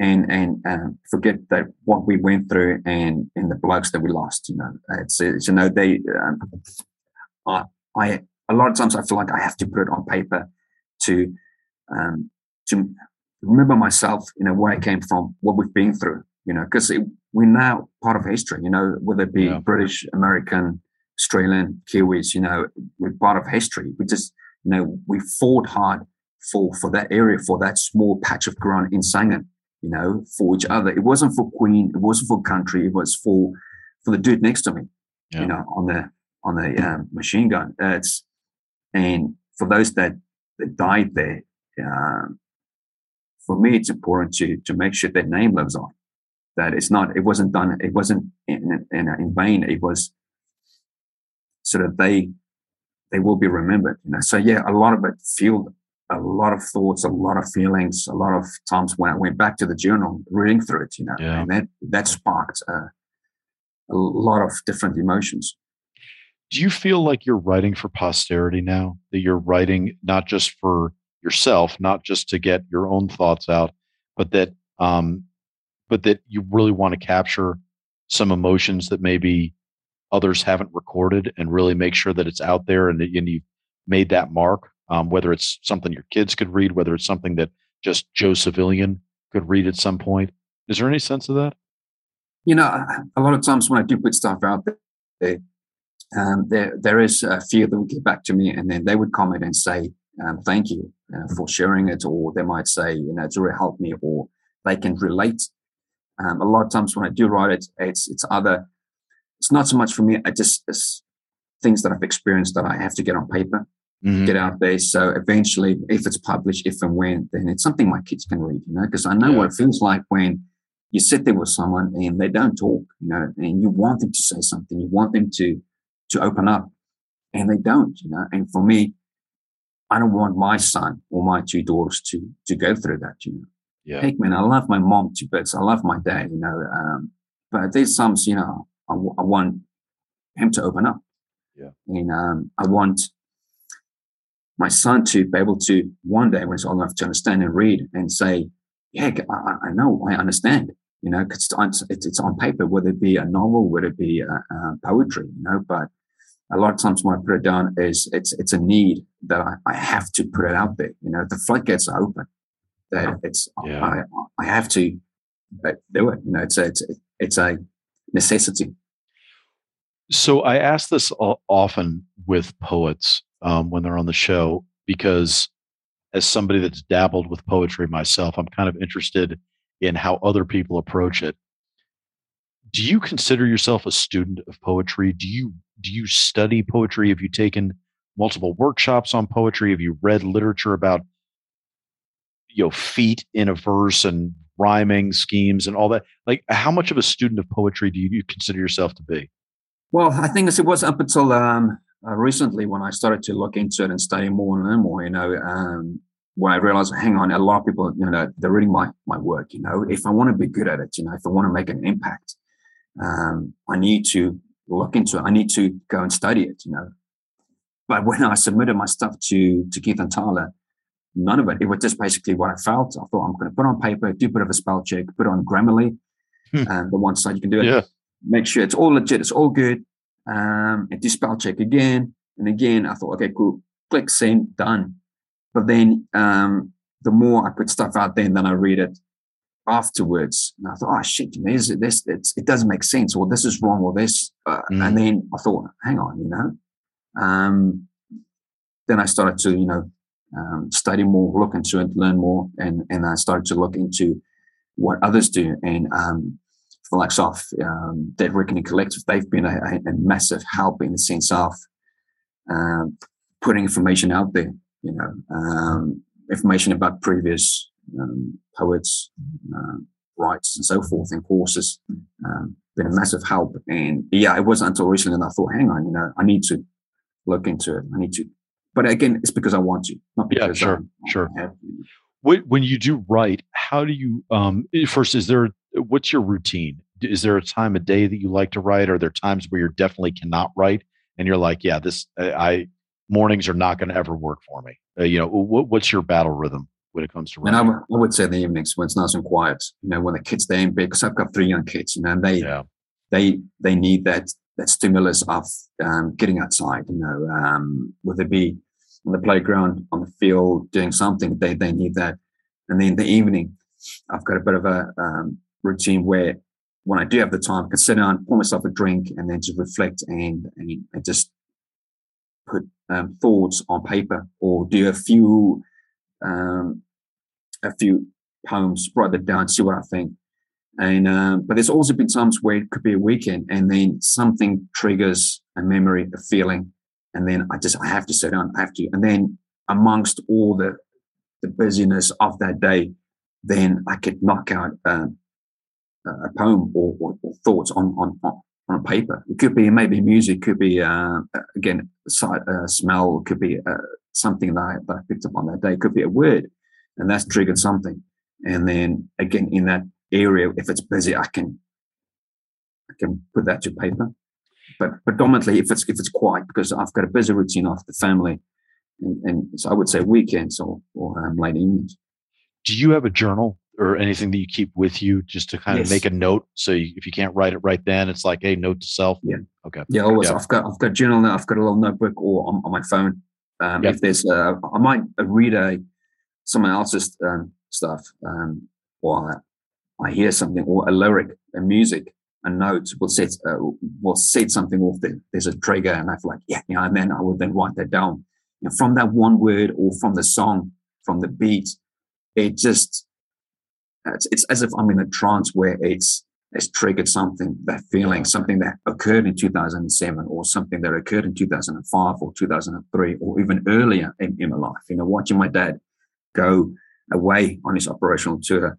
and and um, forget that what we went through and and the blokes that we lost. You know, it's, it's you know they. Um, I, I a lot of times I feel like I have to put it on paper to um, to remember myself, you know, where I came from, what we've been through, you know, because we're now part of history, you know, whether it be yeah. British, American, Australian, Kiwis, you know, we're part of history. We just, you know, we fought hard for for that area, for that small patch of ground in Sangin, you know, for each other. It wasn't for Queen, it wasn't for country, it was for for the dude next to me, yeah. you know, on the on the um, machine gun. Uh, it's and for those that that died there, um, for me, it's important to to make sure that name lives on. That it's not, it wasn't done, it wasn't in, in, in vain. It was so that they they will be remembered. You know, so yeah, a lot of it fueled a lot of thoughts, a lot of feelings, a lot of times when I went back to the journal, reading through it, you know, yeah. and that that sparked uh, a lot of different emotions. Do you feel like you're writing for posterity now? That you're writing not just for yourself, not just to get your own thoughts out, but that um, but that you really want to capture some emotions that maybe others haven't recorded and really make sure that it's out there and, and you've made that mark. Um, whether it's something your kids could read, whether it's something that just Joe civilian could read at some point. Is there any sense of that? You know, a lot of times when I do put stuff out there, um, there there is a few that would get back to me, and then they would comment and say, um, "Thank you." uh, for sharing it, or they might say, you know, it's really helped me, or they can relate. Um, a lot of times when I do write it, it's it's other. It's not so much for me. I just it's things that I've experienced that I have to get on paper, mm-hmm. get out there. So eventually, if it's published, if and when, then it's something my kids can read. You know, because I know yeah. what it feels like when you sit there with someone and they don't talk. You know, and you want them to say something, you want them to to open up, and they don't. You know, and for me, I don't want my son or my two daughters to to go through that. You know, yeah. Heck, man, I love my mom to bits. I love my dad. You know, um, but there's some, you know, I, I want him to open up. Yeah, and um, I want my son to be able to one day when he's old enough to understand and read and say, "Yeah, I, I know, I understand." You know, because it's, it's, on paper, whether it be a novel, whether it be a, a poetry. You know, but a lot of times when I put it down is it's it's a need that I, I have to put it out there. You know, the floodgates are open. That it's yeah. I, I have to uh, do it. You know, it's a, it's it's a necessity. So I ask this often with poets um, when they're on the show because, as somebody that's dabbled with poetry myself, I'm kind of interested in how other people approach it. Do you consider yourself a student of poetry? Do you do you study poetry? Have you taken multiple workshops on poetry? Have you read literature about you know feet in a verse and rhyming schemes and all that? Like, how much of a student of poetry do you consider yourself to be? Well, I think it was up until um, uh, recently when I started to look into it and study more and learn more. You know, um, when I realized, hang on, a lot of people, you know, they're reading my my work. You know, if I want to be good at it, you know, if I want to make an impact, um, I need to look into it. I need to go and study it. You know, but when I submitted my stuff to to Keith and Tyler, none of it. It was just basically what I felt. I thought I'm going to put on paper, do a bit of a spell check, put on Grammarly, hmm. and the one side you can do it. Yeah. Make sure it's all legit, it's all good, um, and do spell check again and again. I thought, okay, cool, click send, done. But then um, the more I put stuff out there, and then I read it afterwards, and I thought, oh shit, this this it doesn't make sense, or this is wrong, or this. Uh, mm. And then I thought, hang on, you know. Um, then I started to, you know, um, study more, look into it, learn more, and and I started to look into what others do. And um, the likes of um, Dead Reckoning Collective, they've been a, a, massive help in the sense of um, putting information out there. You know, um, information about previous um, poets, uh, rights, and so forth, and courses. Um, been a massive help. And yeah, it wasn't until recently that I thought, hang on, you know, I need to look into it. I need to but again, it's because I want to, not because yeah, sure, I'm, sure. When you do write, how do you um, first? Is there what's your routine? Is there a time of day that you like to write? Are there times where you definitely cannot write, and you're like, yeah, this I mornings are not going to ever work for me. Uh, you know, what, what's your battle rhythm when it comes to writing? And I, w- I would say the evenings when it's nice and quiet. You know, when the kids stay in bed because I've got three young kids. You know, and they yeah. they they need that that stimulus of um, getting outside. You know, um, whether it be on the playground, on the field, doing something, they they need that. And then the evening, I've got a bit of a um, routine where when I do have the time, I can sit down, pour myself a drink, and then just reflect and and, and just put um, thoughts on paper or do a few um, a few poems, write them down, see what I think. And um, but there's also been times where it could be a weekend, and then something triggers a memory, a feeling, and then I just I have to sit down, I have to, and then amongst all the the busyness of that day, then I could knock out um, a poem or, or, or, thoughts on on on paper. It could be maybe music, could be uh, again sight, uh, smell, could be uh, something that I, that I picked up on that day, could be a word, and that's triggered something. And then again in that area, if it's busy, I can I can put that to paper but predominantly if it's if it's quiet because I've got a busy routine after the family, and, and so I would say weekends or or um, late evenings. Do you have a journal or anything that you keep with you just to kind of make a note? So you, if you can't write it right then, it's like, hey, note to self. Yeah. Okay. Yeah. Always. Yeah. I've got I've got a journal now. I've got a little notebook or on, on my phone. Um, yep. If there's, a, i might read a someone else's um, stuff, um, or I hear something, or a lyric, a music, a note will set uh, will set something off there. There's a trigger, and I feel like yeah, you know, and then I will then write that down. You know, from that one word or from the song, from the beat, it just it's, it's as if I'm in a trance where it's it's triggered something, that feeling, something that occurred in 2007 or something that occurred in 2005 or 2003 or even earlier in, in my life. You know, watching my dad go away on his operational tour,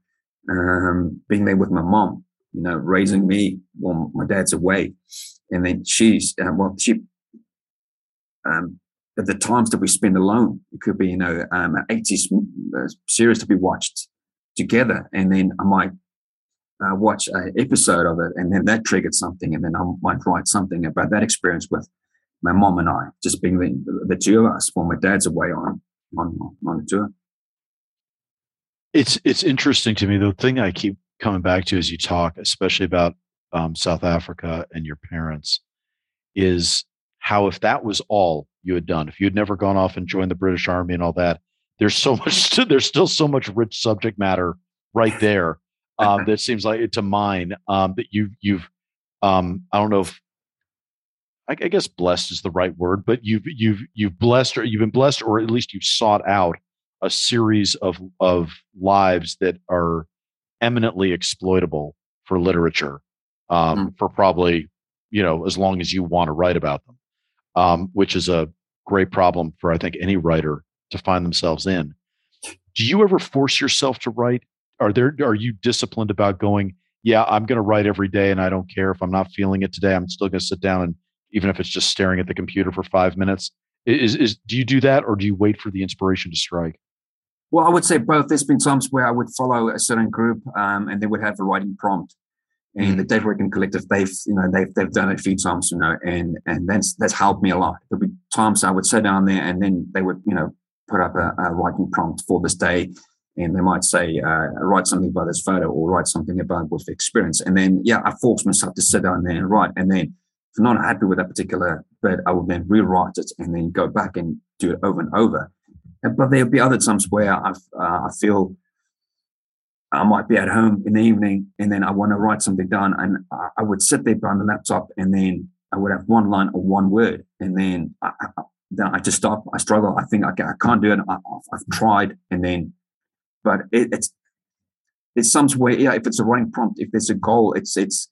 um, being there with my mom, you know, raising me while my dad's away. And then she's, uh, well, she, um, the times that we spend alone, it could be, you know, um, an 80s uh, series to be watched together. And then I might uh, watch an episode of it and then that triggered something. And then I might write something about that experience with my mom and I, just being the, the two of us while my dad's away on, on, on a tour. It's, it's interesting to me. The thing I keep coming back to as you talk, especially about um, South Africa and your parents, is how if that was all you had done, if you had never gone off and joined the British Army and all that, there's so [LAUGHS] much, there's still so much rich subject matter right there um, that seems like it to mine um, that you you've um, I don't know if I, I guess blessed is the right word, but you've you've you've blessed or you've been blessed or at least you've sought out a series of of lives that are eminently exploitable for literature um, mm. for probably you know as long as you want to write about them, um, which is a great problem for I think any writer to find themselves in. Do you ever force yourself to write? Are there are you disciplined about going? Yeah, I'm going to write every day, and I don't care if I'm not feeling it today. I'm still going to sit down and even if it's just staring at the computer for five minutes. Is is do you do that, or do you wait for the inspiration to strike? Well, I would say both. There's been times where I would follow a certain group, um, and they would have a writing prompt. And mm-hmm. the Dead Reckoning Collective, they've you know they've they've done it a few times, you know, and and that's that's helped me a lot. There'll be times I would sit down there, and then they would you know put up a, a writing prompt for this day, and they might say uh, write something about this photo or write something about with experience, and then yeah, I force myself to sit down there and write, and then if I'm not happy with that particular bit, I will then rewrite it and then go back and do it over and over. But there'll be other times where I, uh, I feel I might be at home in the evening and then I want to write something down, and I, would sit there behind the laptop and then I would have one line or one word, and then then I just stop. I struggle. I think I, I can't do it. I, have tried, and then, but it, it's it's some way. Yeah, if it's a writing prompt, if there's a goal, it's it's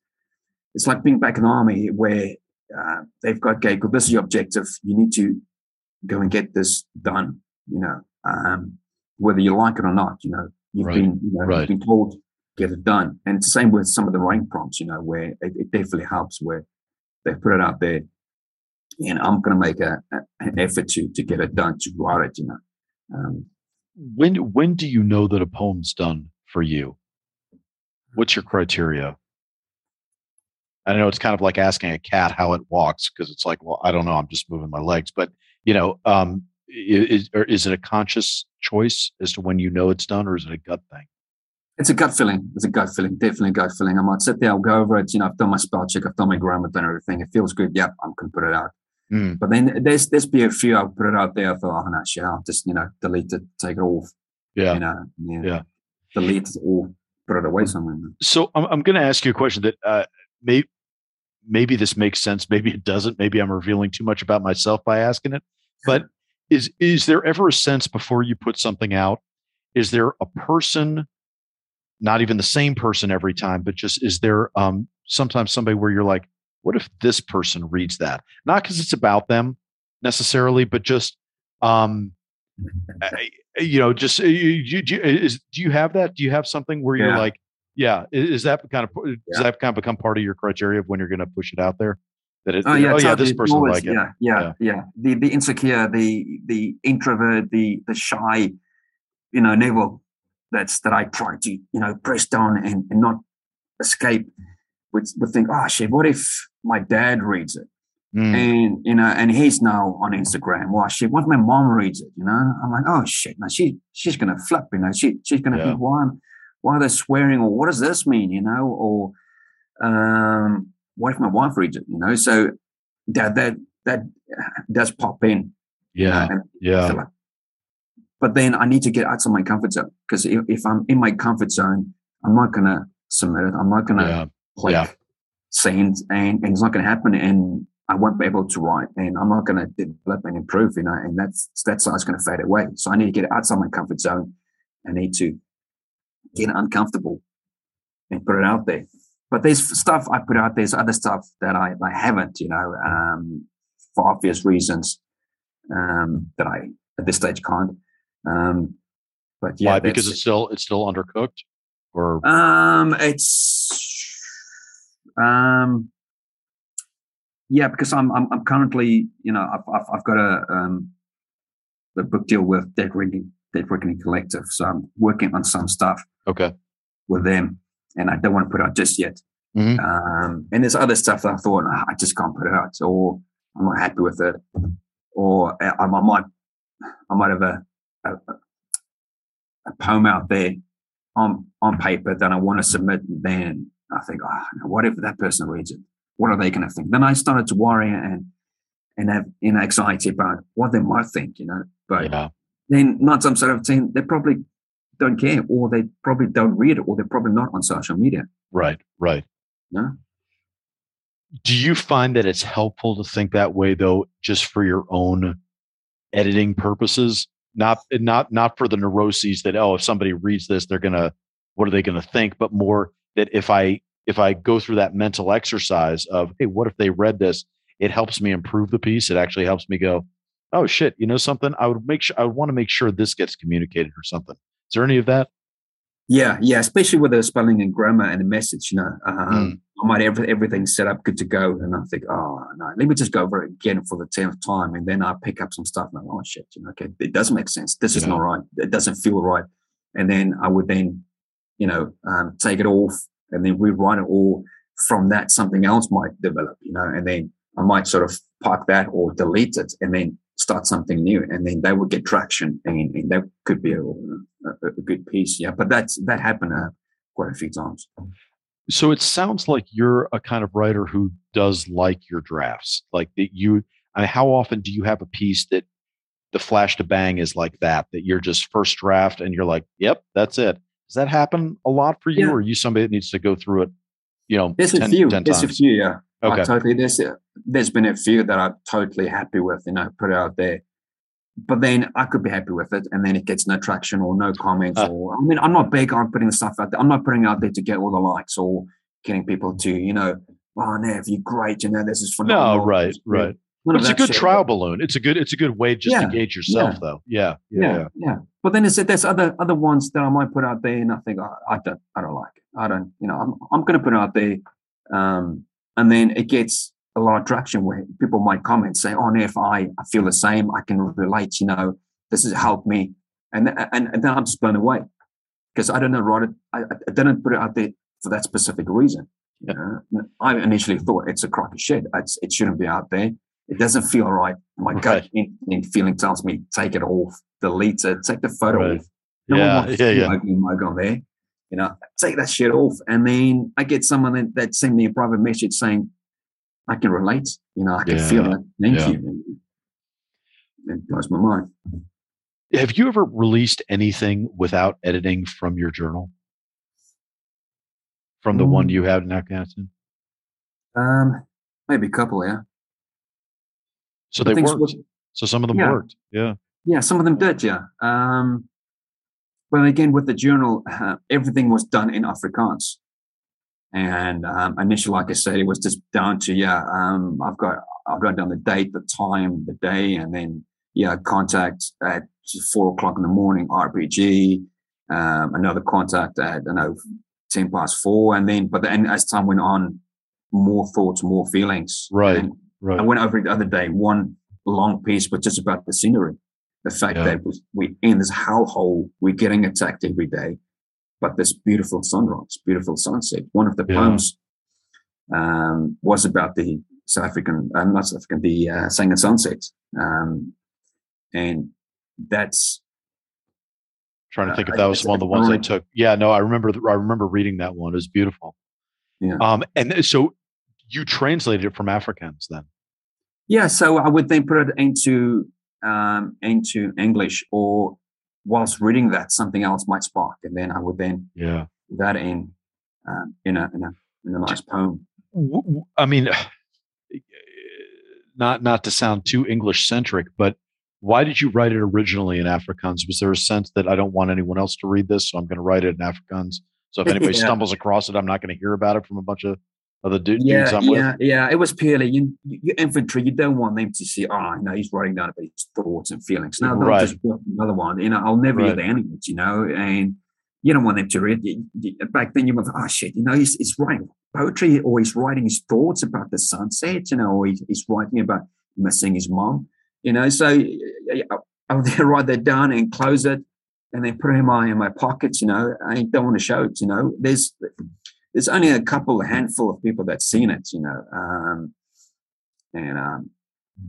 it's like being back in the army where uh, they've got okay, well, this is your objective. You need to go and get this done. You know, um, whether you like it or not. You know, you've right. been you know, right. you've been told get it done, and it's the same with some of the writing prompts. You know, where it, it definitely helps where they put it out there, and I'm going to make a, a, an effort to to get it done to write it. You know. Um, when when do you know that a poem's done for you? What's your criteria? I don't know it's kind of like asking a cat how it walks because it's like, well, I don't know, I'm just moving my legs. But you know, um, is is it a conscious choice as to when you know it's done, or is it a gut thing? It's a gut feeling. It's a gut feeling. Definitely a gut feeling. I might sit there, I'll go over it. You know, I've done my spell check, I've done my grammar, done everything. It feels good. Yep, I'm gonna put it out. Mm. But then there's there's be a few I'll put it out there. I thought, oh no, shit, I'll just you know delete it, take it off. Yeah. You know, yeah. yeah. Delete it all, put it away somewhere. So I'm I'm going to ask you a question that uh, maybe maybe this makes sense maybe it doesn't maybe i'm revealing too much about myself by asking it but [LAUGHS] is is there ever a sense before you put something out is there a person not even the same person every time but just is there um sometimes somebody where you're like what if this person reads that not because it's about them necessarily but just um [LAUGHS] you know just you, you, you, is, do you have that do you have something where you're like yeah, is that kind of does yeah. that kind of become part of your criteria of when you're going to push it out there? That it, oh yeah, oh, yeah this person always, like it. Yeah, yeah, yeah, yeah. The the insecure, the the introvert, the the shy, you know, Neville. That's that I try to you know press down and, and not escape. Would would think, oh shit, what if my dad reads it? Mm. And you know, and he's now on Instagram. Well, shit, what if my mom reads it? You know, I'm like, oh shit, now she she's gonna flip. You know, she she's gonna yeah. think, why why are they swearing or what does this mean you know or um, what if my wife reads it you know so that that that does pop in yeah yeah like, but then i need to get outside my comfort zone because if, if, i'm in my comfort zone i'm not gonna submit it i'm not gonna yeah. click yeah. Send and, and it's not gonna happen and I won't be able to write and I'm not going to develop and improve, you know, and that's, that side's going to fade away. So I need to get outside my comfort zone. I need to get uncomfortable and put it out there. But there's stuff I put out. There's other stuff that I, I haven't, you know, um, for obvious reasons um, that I at this stage can't. Um, but yeah, why? Because it's still it's still undercooked, or um, it's um, yeah, because I'm I'm, I'm currently, you know, I've I've, I've got a um, a book deal with Dead Reckoning, Dead Reckoning Collective, so I'm working on some stuff Okay. With them, and I don't want to put out just yet. Mm-hmm. Um, and there's other stuff that I thought oh, I just can't put it out, or I'm not happy with it, or I, I might I might have a, a, a poem out there on on paper that I want to submit. Then I think, oh, what if that person reads it? What are they going to think? Then I started to worry and and have know anxiety about what they might think, you know. But yeah. then not some sort of ten, they probably don't care, or they probably don't read it, or they're probably not on social media. Right, right. No. Do you find that it's helpful to think that way though, just for your own editing purposes? Not not not for the neuroses that, oh, if somebody reads this, they're gonna what are they gonna think, but more that if I if I go through that mental exercise of, hey, what if they read this? It helps me improve the piece. It actually helps me go, oh shit, you know something? I would make sure I would want to make sure this gets communicated or something. Is there any of that? Yeah, yeah, especially with the spelling and grammar and the message. You know, um, mm. I might have everything set up, good to go, and I think, oh no, let me just go over it again for the tenth time, and then I pick up some stuff and I'm like, oh shit, you know, okay, it doesn't make sense. This is not right. It doesn't feel right, and then I would then, you know, um, take it off and then rewrite it all. From that, something else might develop, you know, and then I might sort of park that or delete it, and then start something new and then they would get traction and, and that could be a, a, a, good piece yeah but that's that happened uh, quite a few times so it sounds like you're a kind of writer who does like your drafts like that you I mean, how often do you have a piece that the flash to bang is like that that you're just first draft and you're like yep that's it does that happen a lot for you yeah. or are you somebody that needs to go through it you know there's 10, a few there's times? a few yeah Okay. I totally. There's there's been a few that I'm totally happy with. You know, put it out there. But then I could be happy with it, and then it gets no traction or no comments. Uh, or I mean, I'm not big on putting stuff out there. I'm not putting out there to get all the likes or getting people to, you know, oh, Nev, you're great. You know, this is phenomenal. No, right, right. But it's a good shit. trial balloon. It's a good. It's a good way just yeah, to gauge yourself, yeah. though. Yeah, yeah, yeah, yeah. But then there's there's other other ones that I might put out there, and I think oh, I don't I don't like it. I don't. You know, I'm I'm going to put it out there, um, and then it gets a lot of traction where people might comment, say, "Oh, if I, I feel the same, I can relate. You know, this has helped me," and and, and then I'm just blown away because I don't know write it. I, I didn't put it out there for that specific reason. You know? I initially thought it's a crock of shit. It's, it shouldn't be out there. It doesn't feel right. My right. gut in, in feeling tells me take it off, delete it, take the photo right. off. No yeah, yeah, yeah. Mug on there. You know, take that shit off. And then I get someone that, that sent me a private message saying, I can relate. You know, I can yeah, feel it. Thank yeah. you. It blows my mind. Have you ever released anything without editing from your journal? From the mm. one you had in Afghanistan? Um, maybe a couple, yeah. So they worked. so some of them yeah. worked. Yeah. Yeah, some of them did, yeah. Um, but again, with the journal, uh, everything was done in Afrikaans. And um, initially, like I said, it was just down to yeah, um, I've got I've got down the date, the time, the day, and then yeah, contact at four o'clock in the morning, RPG. Um, another contact at I know ten past four, and then but then as time went on, more thoughts, more feelings. Right. Right. I went over it the other day. One long piece, but just about the scenery. The fact yeah. that we in this hellhole, we're getting attacked every day but this beautiful sunrise, beautiful sunset. One of the yeah. poems um, was about the South African, uh, not South African, the uh, Sangin Sunset. Um, and that's trying to think if that was one of the ones I took. Yeah, no, I remember. I remember reading that one. It was beautiful. Yeah. Um, and so you translated it from Afrikaans then. Yeah, so I would then put it into um, into English or whilst reading that, something else might spark, and then I would then yeah that in um, in a in a in a nice poem. I mean, [SIGHS] not not to sound too English centric, but why did you write it originally in Afrikaans? Was there a sense that I don't want anyone else to read this, so I'm going to write it in Afrikaans? So if anybody [LAUGHS] yeah. stumbles across it, I'm not going to hear about it from a bunch of other du- yeah, dudes I'm yeah, with. Yeah, it was purely you, you, infantry. You don't want them to see, oh, no, he's writing down about his thoughts and feelings. No, right. just another one. You know, I'll never right. hear the end it, you know, and you don't want them to read. Back then, you were, oh, shit, you know, he's, he's writing poetry or he's writing his thoughts about the sunset, you know, or he's, he's writing about missing his mom, you know. So uh, I'll [LAUGHS] write that down and close it and then put it in my, in my pockets, you know. I don't want to show it, you know. There's, there's only a couple, a handful of people that's seen it, you know. Um, and um,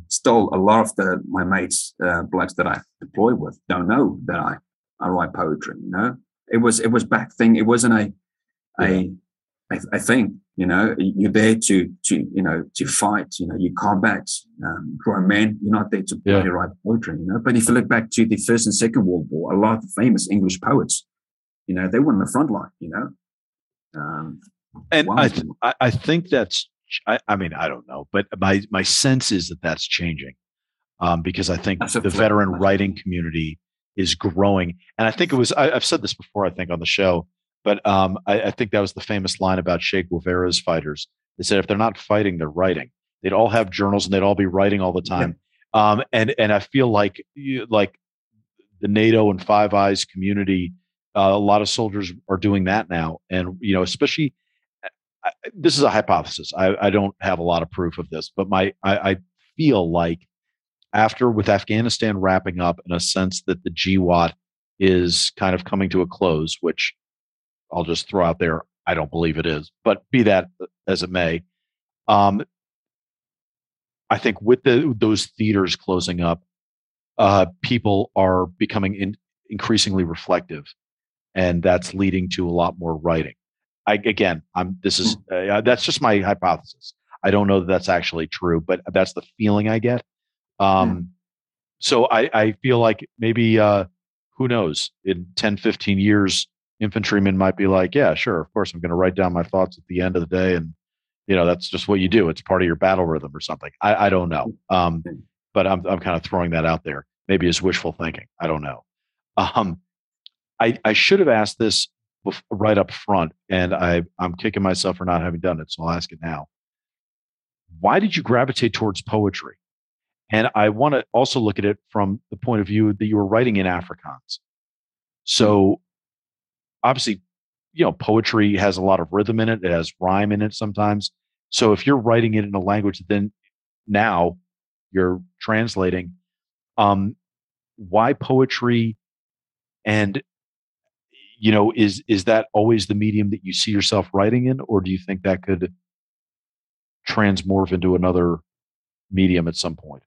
still, a lot of the my mates, uh, blokes that I deploy with, don't know that I I write poetry. You know, it was it was back thing. It wasn't a a a, a thing. You know, you're there to to you know to fight. You know, you combat um, grown men. You're not there to yeah. write poetry. You know, but if you look back to the first and second World War, a lot of famous English poets You know, they were in the front line. You know, um, and I, th- I think that's I, I, mean I don't know, but my my sense is that that's changing um, because I think the veteran writing community is growing, and I think it was I, have said this before I think on the show, but um, I, I, think that was the famous line about Che Guevara's fighters. They said if they're not fighting, they're writing. They'd all have journals and they'd all be writing all the time. Yeah. Um, and and I feel like like the NATO and Five Eyes community, uh, a lot of soldiers are doing that now, and you know especially I, this is a hypothesis. I, I, don't have a lot of proof of this, but my I, I, feel like after with Afghanistan wrapping up in a sense that the GWOT is kind of coming to a close, which I'll just throw out there. I don't believe it is, but be that as it may. Um, I think with the, those theaters closing up, uh, people are becoming in, increasingly reflective, and that's leading to a lot more writing. I, again, I'm this is hmm. uh, that's just my hypothesis. I don't know that that's actually true, but that's the feeling I get. Um, mm. So I, I feel like maybe uh, who knows in 10, 15 years, infantrymen might be like, yeah, sure, of course, I'm going to write down my thoughts at the end of the day, and you know that's just what you do. It's part of your battle rhythm or something. I, I don't know, um, hmm. but I'm I'm kind of throwing that out there. Maybe it's wishful thinking. I don't know. [LAUGHS] Um, I I should have asked this right up front, and I I'm kicking myself for not having done it. So I'll ask it now. Why did you gravitate towards poetry? And I want to also look at it from the point of view that you were writing in Afrikaans. So obviously, you know, poetry has a lot of rhythm in it. It has rhyme in it sometimes. So if you're writing it in a language that then now you're translating, um, why poetry and you know is is that always the medium that you see yourself writing in or do you think that could transmorph into another medium at some point?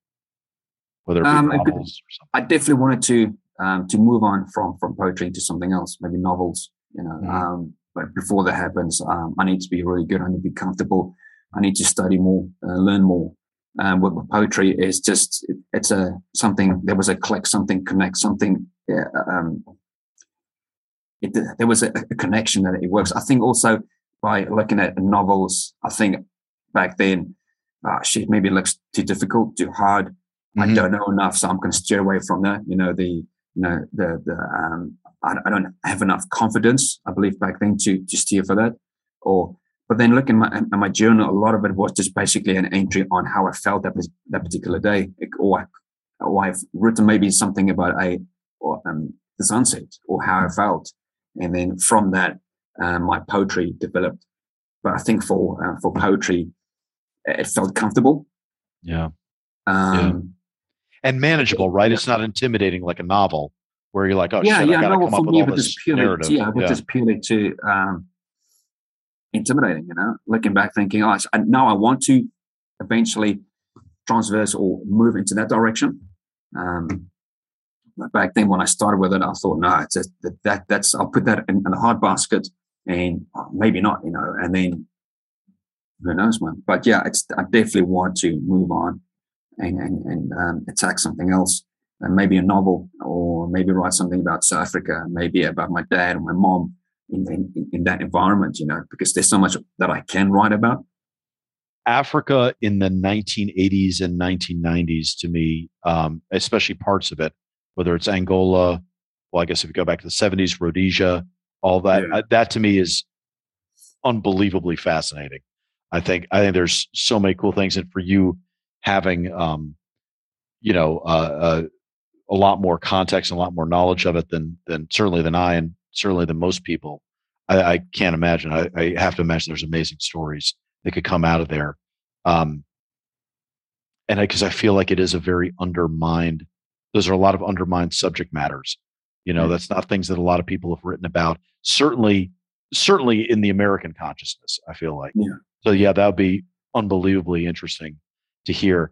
Whether it be um, novels or something. i definitely wanted to um, to move on from from poetry into something else maybe novels you know mm-hmm. um, but before that happens um, i need to be really good i need to be comfortable i need to study more uh, learn more. Um, with, with poetry is just it, it's a something there was a click something connect something yeah, um, it, there was a, a, connection that it works. I think also by looking at novels, I think back then, uh, shit, maybe it looks too difficult, too hard. Mm-hmm. I don't know enough, so I'm going to steer away from that. You know, the you know the the um, I, I don't have enough confidence. I believe back then to to steer for that. Or but then looking at my, at my journal, a lot of it was just basically an entry on how I felt that that particular day, or or I've written maybe something about a or um, the sunset or how I felt and then from that, uh, my poetry developed. But I think for uh, for poetry, it felt comfortable. Yeah. Um, yeah. And manageable, right? It's not intimidating like a novel where you're like, oh, yeah, shit, yeah. Novel for me, but just purely, yeah, but yeah. just purely to um, intimidating. You know, looking back, thinking, oh, now I want to eventually transverse or move into that direction. Um, back then when I started with it, I thought, no, it's a, that that's I'll put that in, in hard basket, and maybe not, you know, and then who knows, man. But yeah, it's I definitely want to move on and and, and um, attack something else, and maybe a novel, or maybe write something about South Africa, maybe about my dad and my mom in, in, in that environment, you know, because there's so much that I can write about. Africa in the 1980s and 1990s, to me, um, especially parts of it, whether it's Angola, well, I guess if you go back to the 70s, Rhodesia, all that, yeah. uh, that to me is unbelievably fascinating. I think, I think there's so many cool things. And for you having, um, you know, uh, uh, a lot more context and a lot more knowledge of it than, than certainly than I, and certainly than most people, I, I can't imagine. I, I, have to imagine there's amazing stories that could come out of there. Um, and because I, I feel like it is a very undermined those are a lot of undermined subject matters. You know, mm-hmm. that's not things that a lot of people have written about. Certainly, certainly in the American consciousness, I feel like. Yeah. So yeah, that would be unbelievably interesting to hear.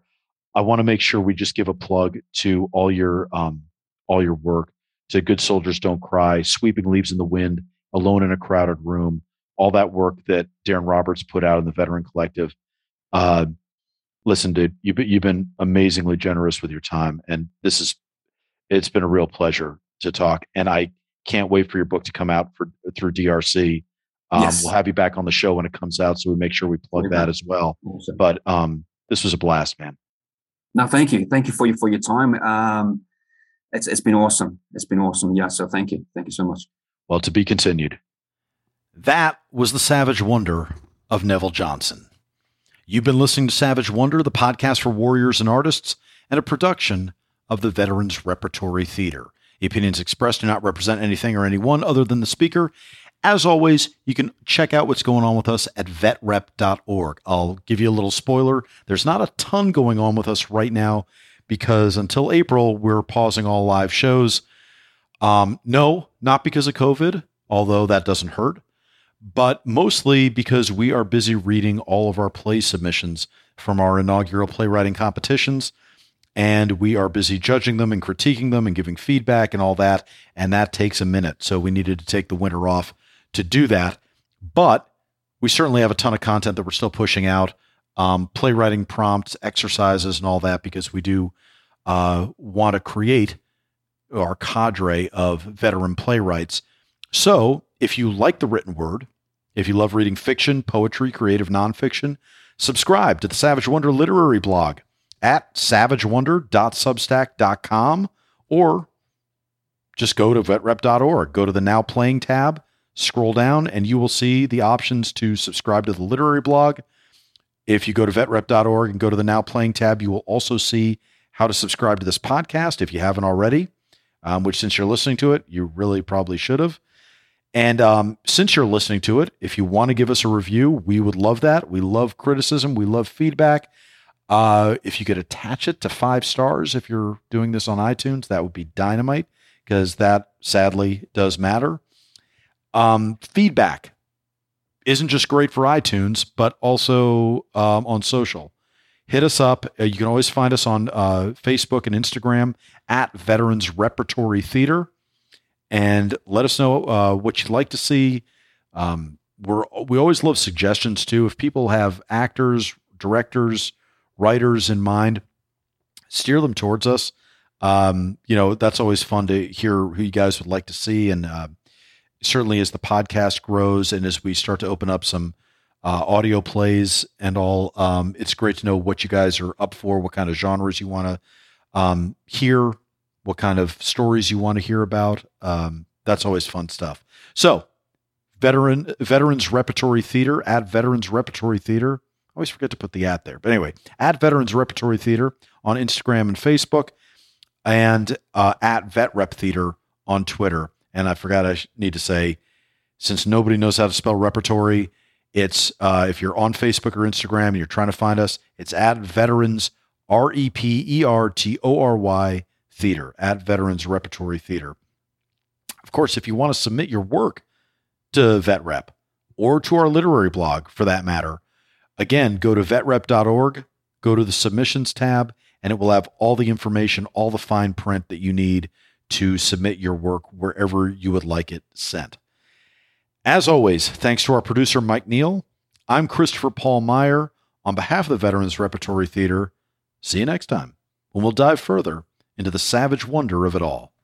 I want to make sure we just give a plug to all your um, all your work to Good Soldiers Don't Cry, Sweeping Leaves in the Wind, Alone in a Crowded Room, all that work that Darren Roberts put out in the Veteran Collective. Uh, listen, dude, you've been, you've been amazingly generous with your time, and this is it's been a real pleasure to talk. And I can't wait for your book to come out for through DRC. Um, Yes. We'll have you back on the show when it comes out, so we make sure we plug Okay. that as well. Awesome. But um, this was a blast, man. No, thank you, thank you for your for your time. Um, it's it's been awesome. It's been awesome. Yeah. So thank you, thank you so much. Well, to be continued. That was the Savage Wonder of Neville Johnson. You've been listening to Savage Wonder, the podcast for warriors and artists, and a production of the Veterans Repertory Theater. The opinions expressed do not represent anything or anyone other than the speaker. As always, you can check out what's going on with us at vetrep.org. I'll give you a little spoiler. There's not a ton going on with us right now because until April, we're pausing all live shows. Um, no, not because of COVID, although that doesn't hurt, but mostly because we are busy reading all of our play submissions from our inaugural playwriting competitions. And we are busy judging them and critiquing them and giving feedback and all that. And that takes a minute. So we needed to take the winter off to do that. But we certainly have a ton of content that we're still pushing out um, playwriting prompts, exercises, and all that because we do uh, want to create our cadre of veteran playwrights. So, if you like the written word, if you love reading fiction, poetry, creative nonfiction, subscribe to the Savage Wonder literary blog at savagewonder.substack.com or just go to vetrep.org. Go to the Now Playing tab, scroll down, and you will see the options to subscribe to the literary blog. If you go to vetrep.org and go to the Now Playing tab, you will also see how to subscribe to this podcast if you haven't already um, which since you're listening to it, you really probably should have. And um, since you're listening to it, if you want to give us a review, we would love that. We love criticism, we love feedback. Uh, if you could attach it to five stars, if you're doing this on iTunes, that would be dynamite because that sadly does matter. Um, feedback isn't just great for iTunes, but also um, on social. Hit us up. Uh, you can always find us on uh, Facebook and Instagram at Veterans Repertory Theater, and let us know uh, what you'd like to see. Um, we're we always love suggestions too. If people have actors, directors, writers in mind, steer them towards us. Um, you know that's always fun to hear who you guys would like to see, and uh, certainly as the podcast grows and as we start to open up some uh, audio plays and all. Um, it's great to know what you guys are up for, what kind of genres you want to um, hear, what kind of stories you want to hear about. Um, that's always fun stuff. So, veteran veterans repertory theater at veterans repertory theater. I always forget to put the at there, but anyway, at veterans repertory theater on Instagram and Facebook, and uh, at vet rep theater on Twitter. And I forgot I need to say, since nobody knows how to spell repertory, it's uh, if you're on Facebook or Instagram and you're trying to find us, it's at Veterans R E P E R T O R Y Theater at Veterans Repertory Theater. Of course, if you want to submit your work to VetRep or to our literary blog for that matter, again, go to vetrep.org, go to the submissions tab, and it will have all the information, all the fine print that you need to submit your work wherever you would like it sent. As always, thanks to our producer, Mike Neal. I'm Christopher Paul Meyer. On behalf of the Veterans Repertory Theater, see you next time when we'll dive further into the savage wonder of it all.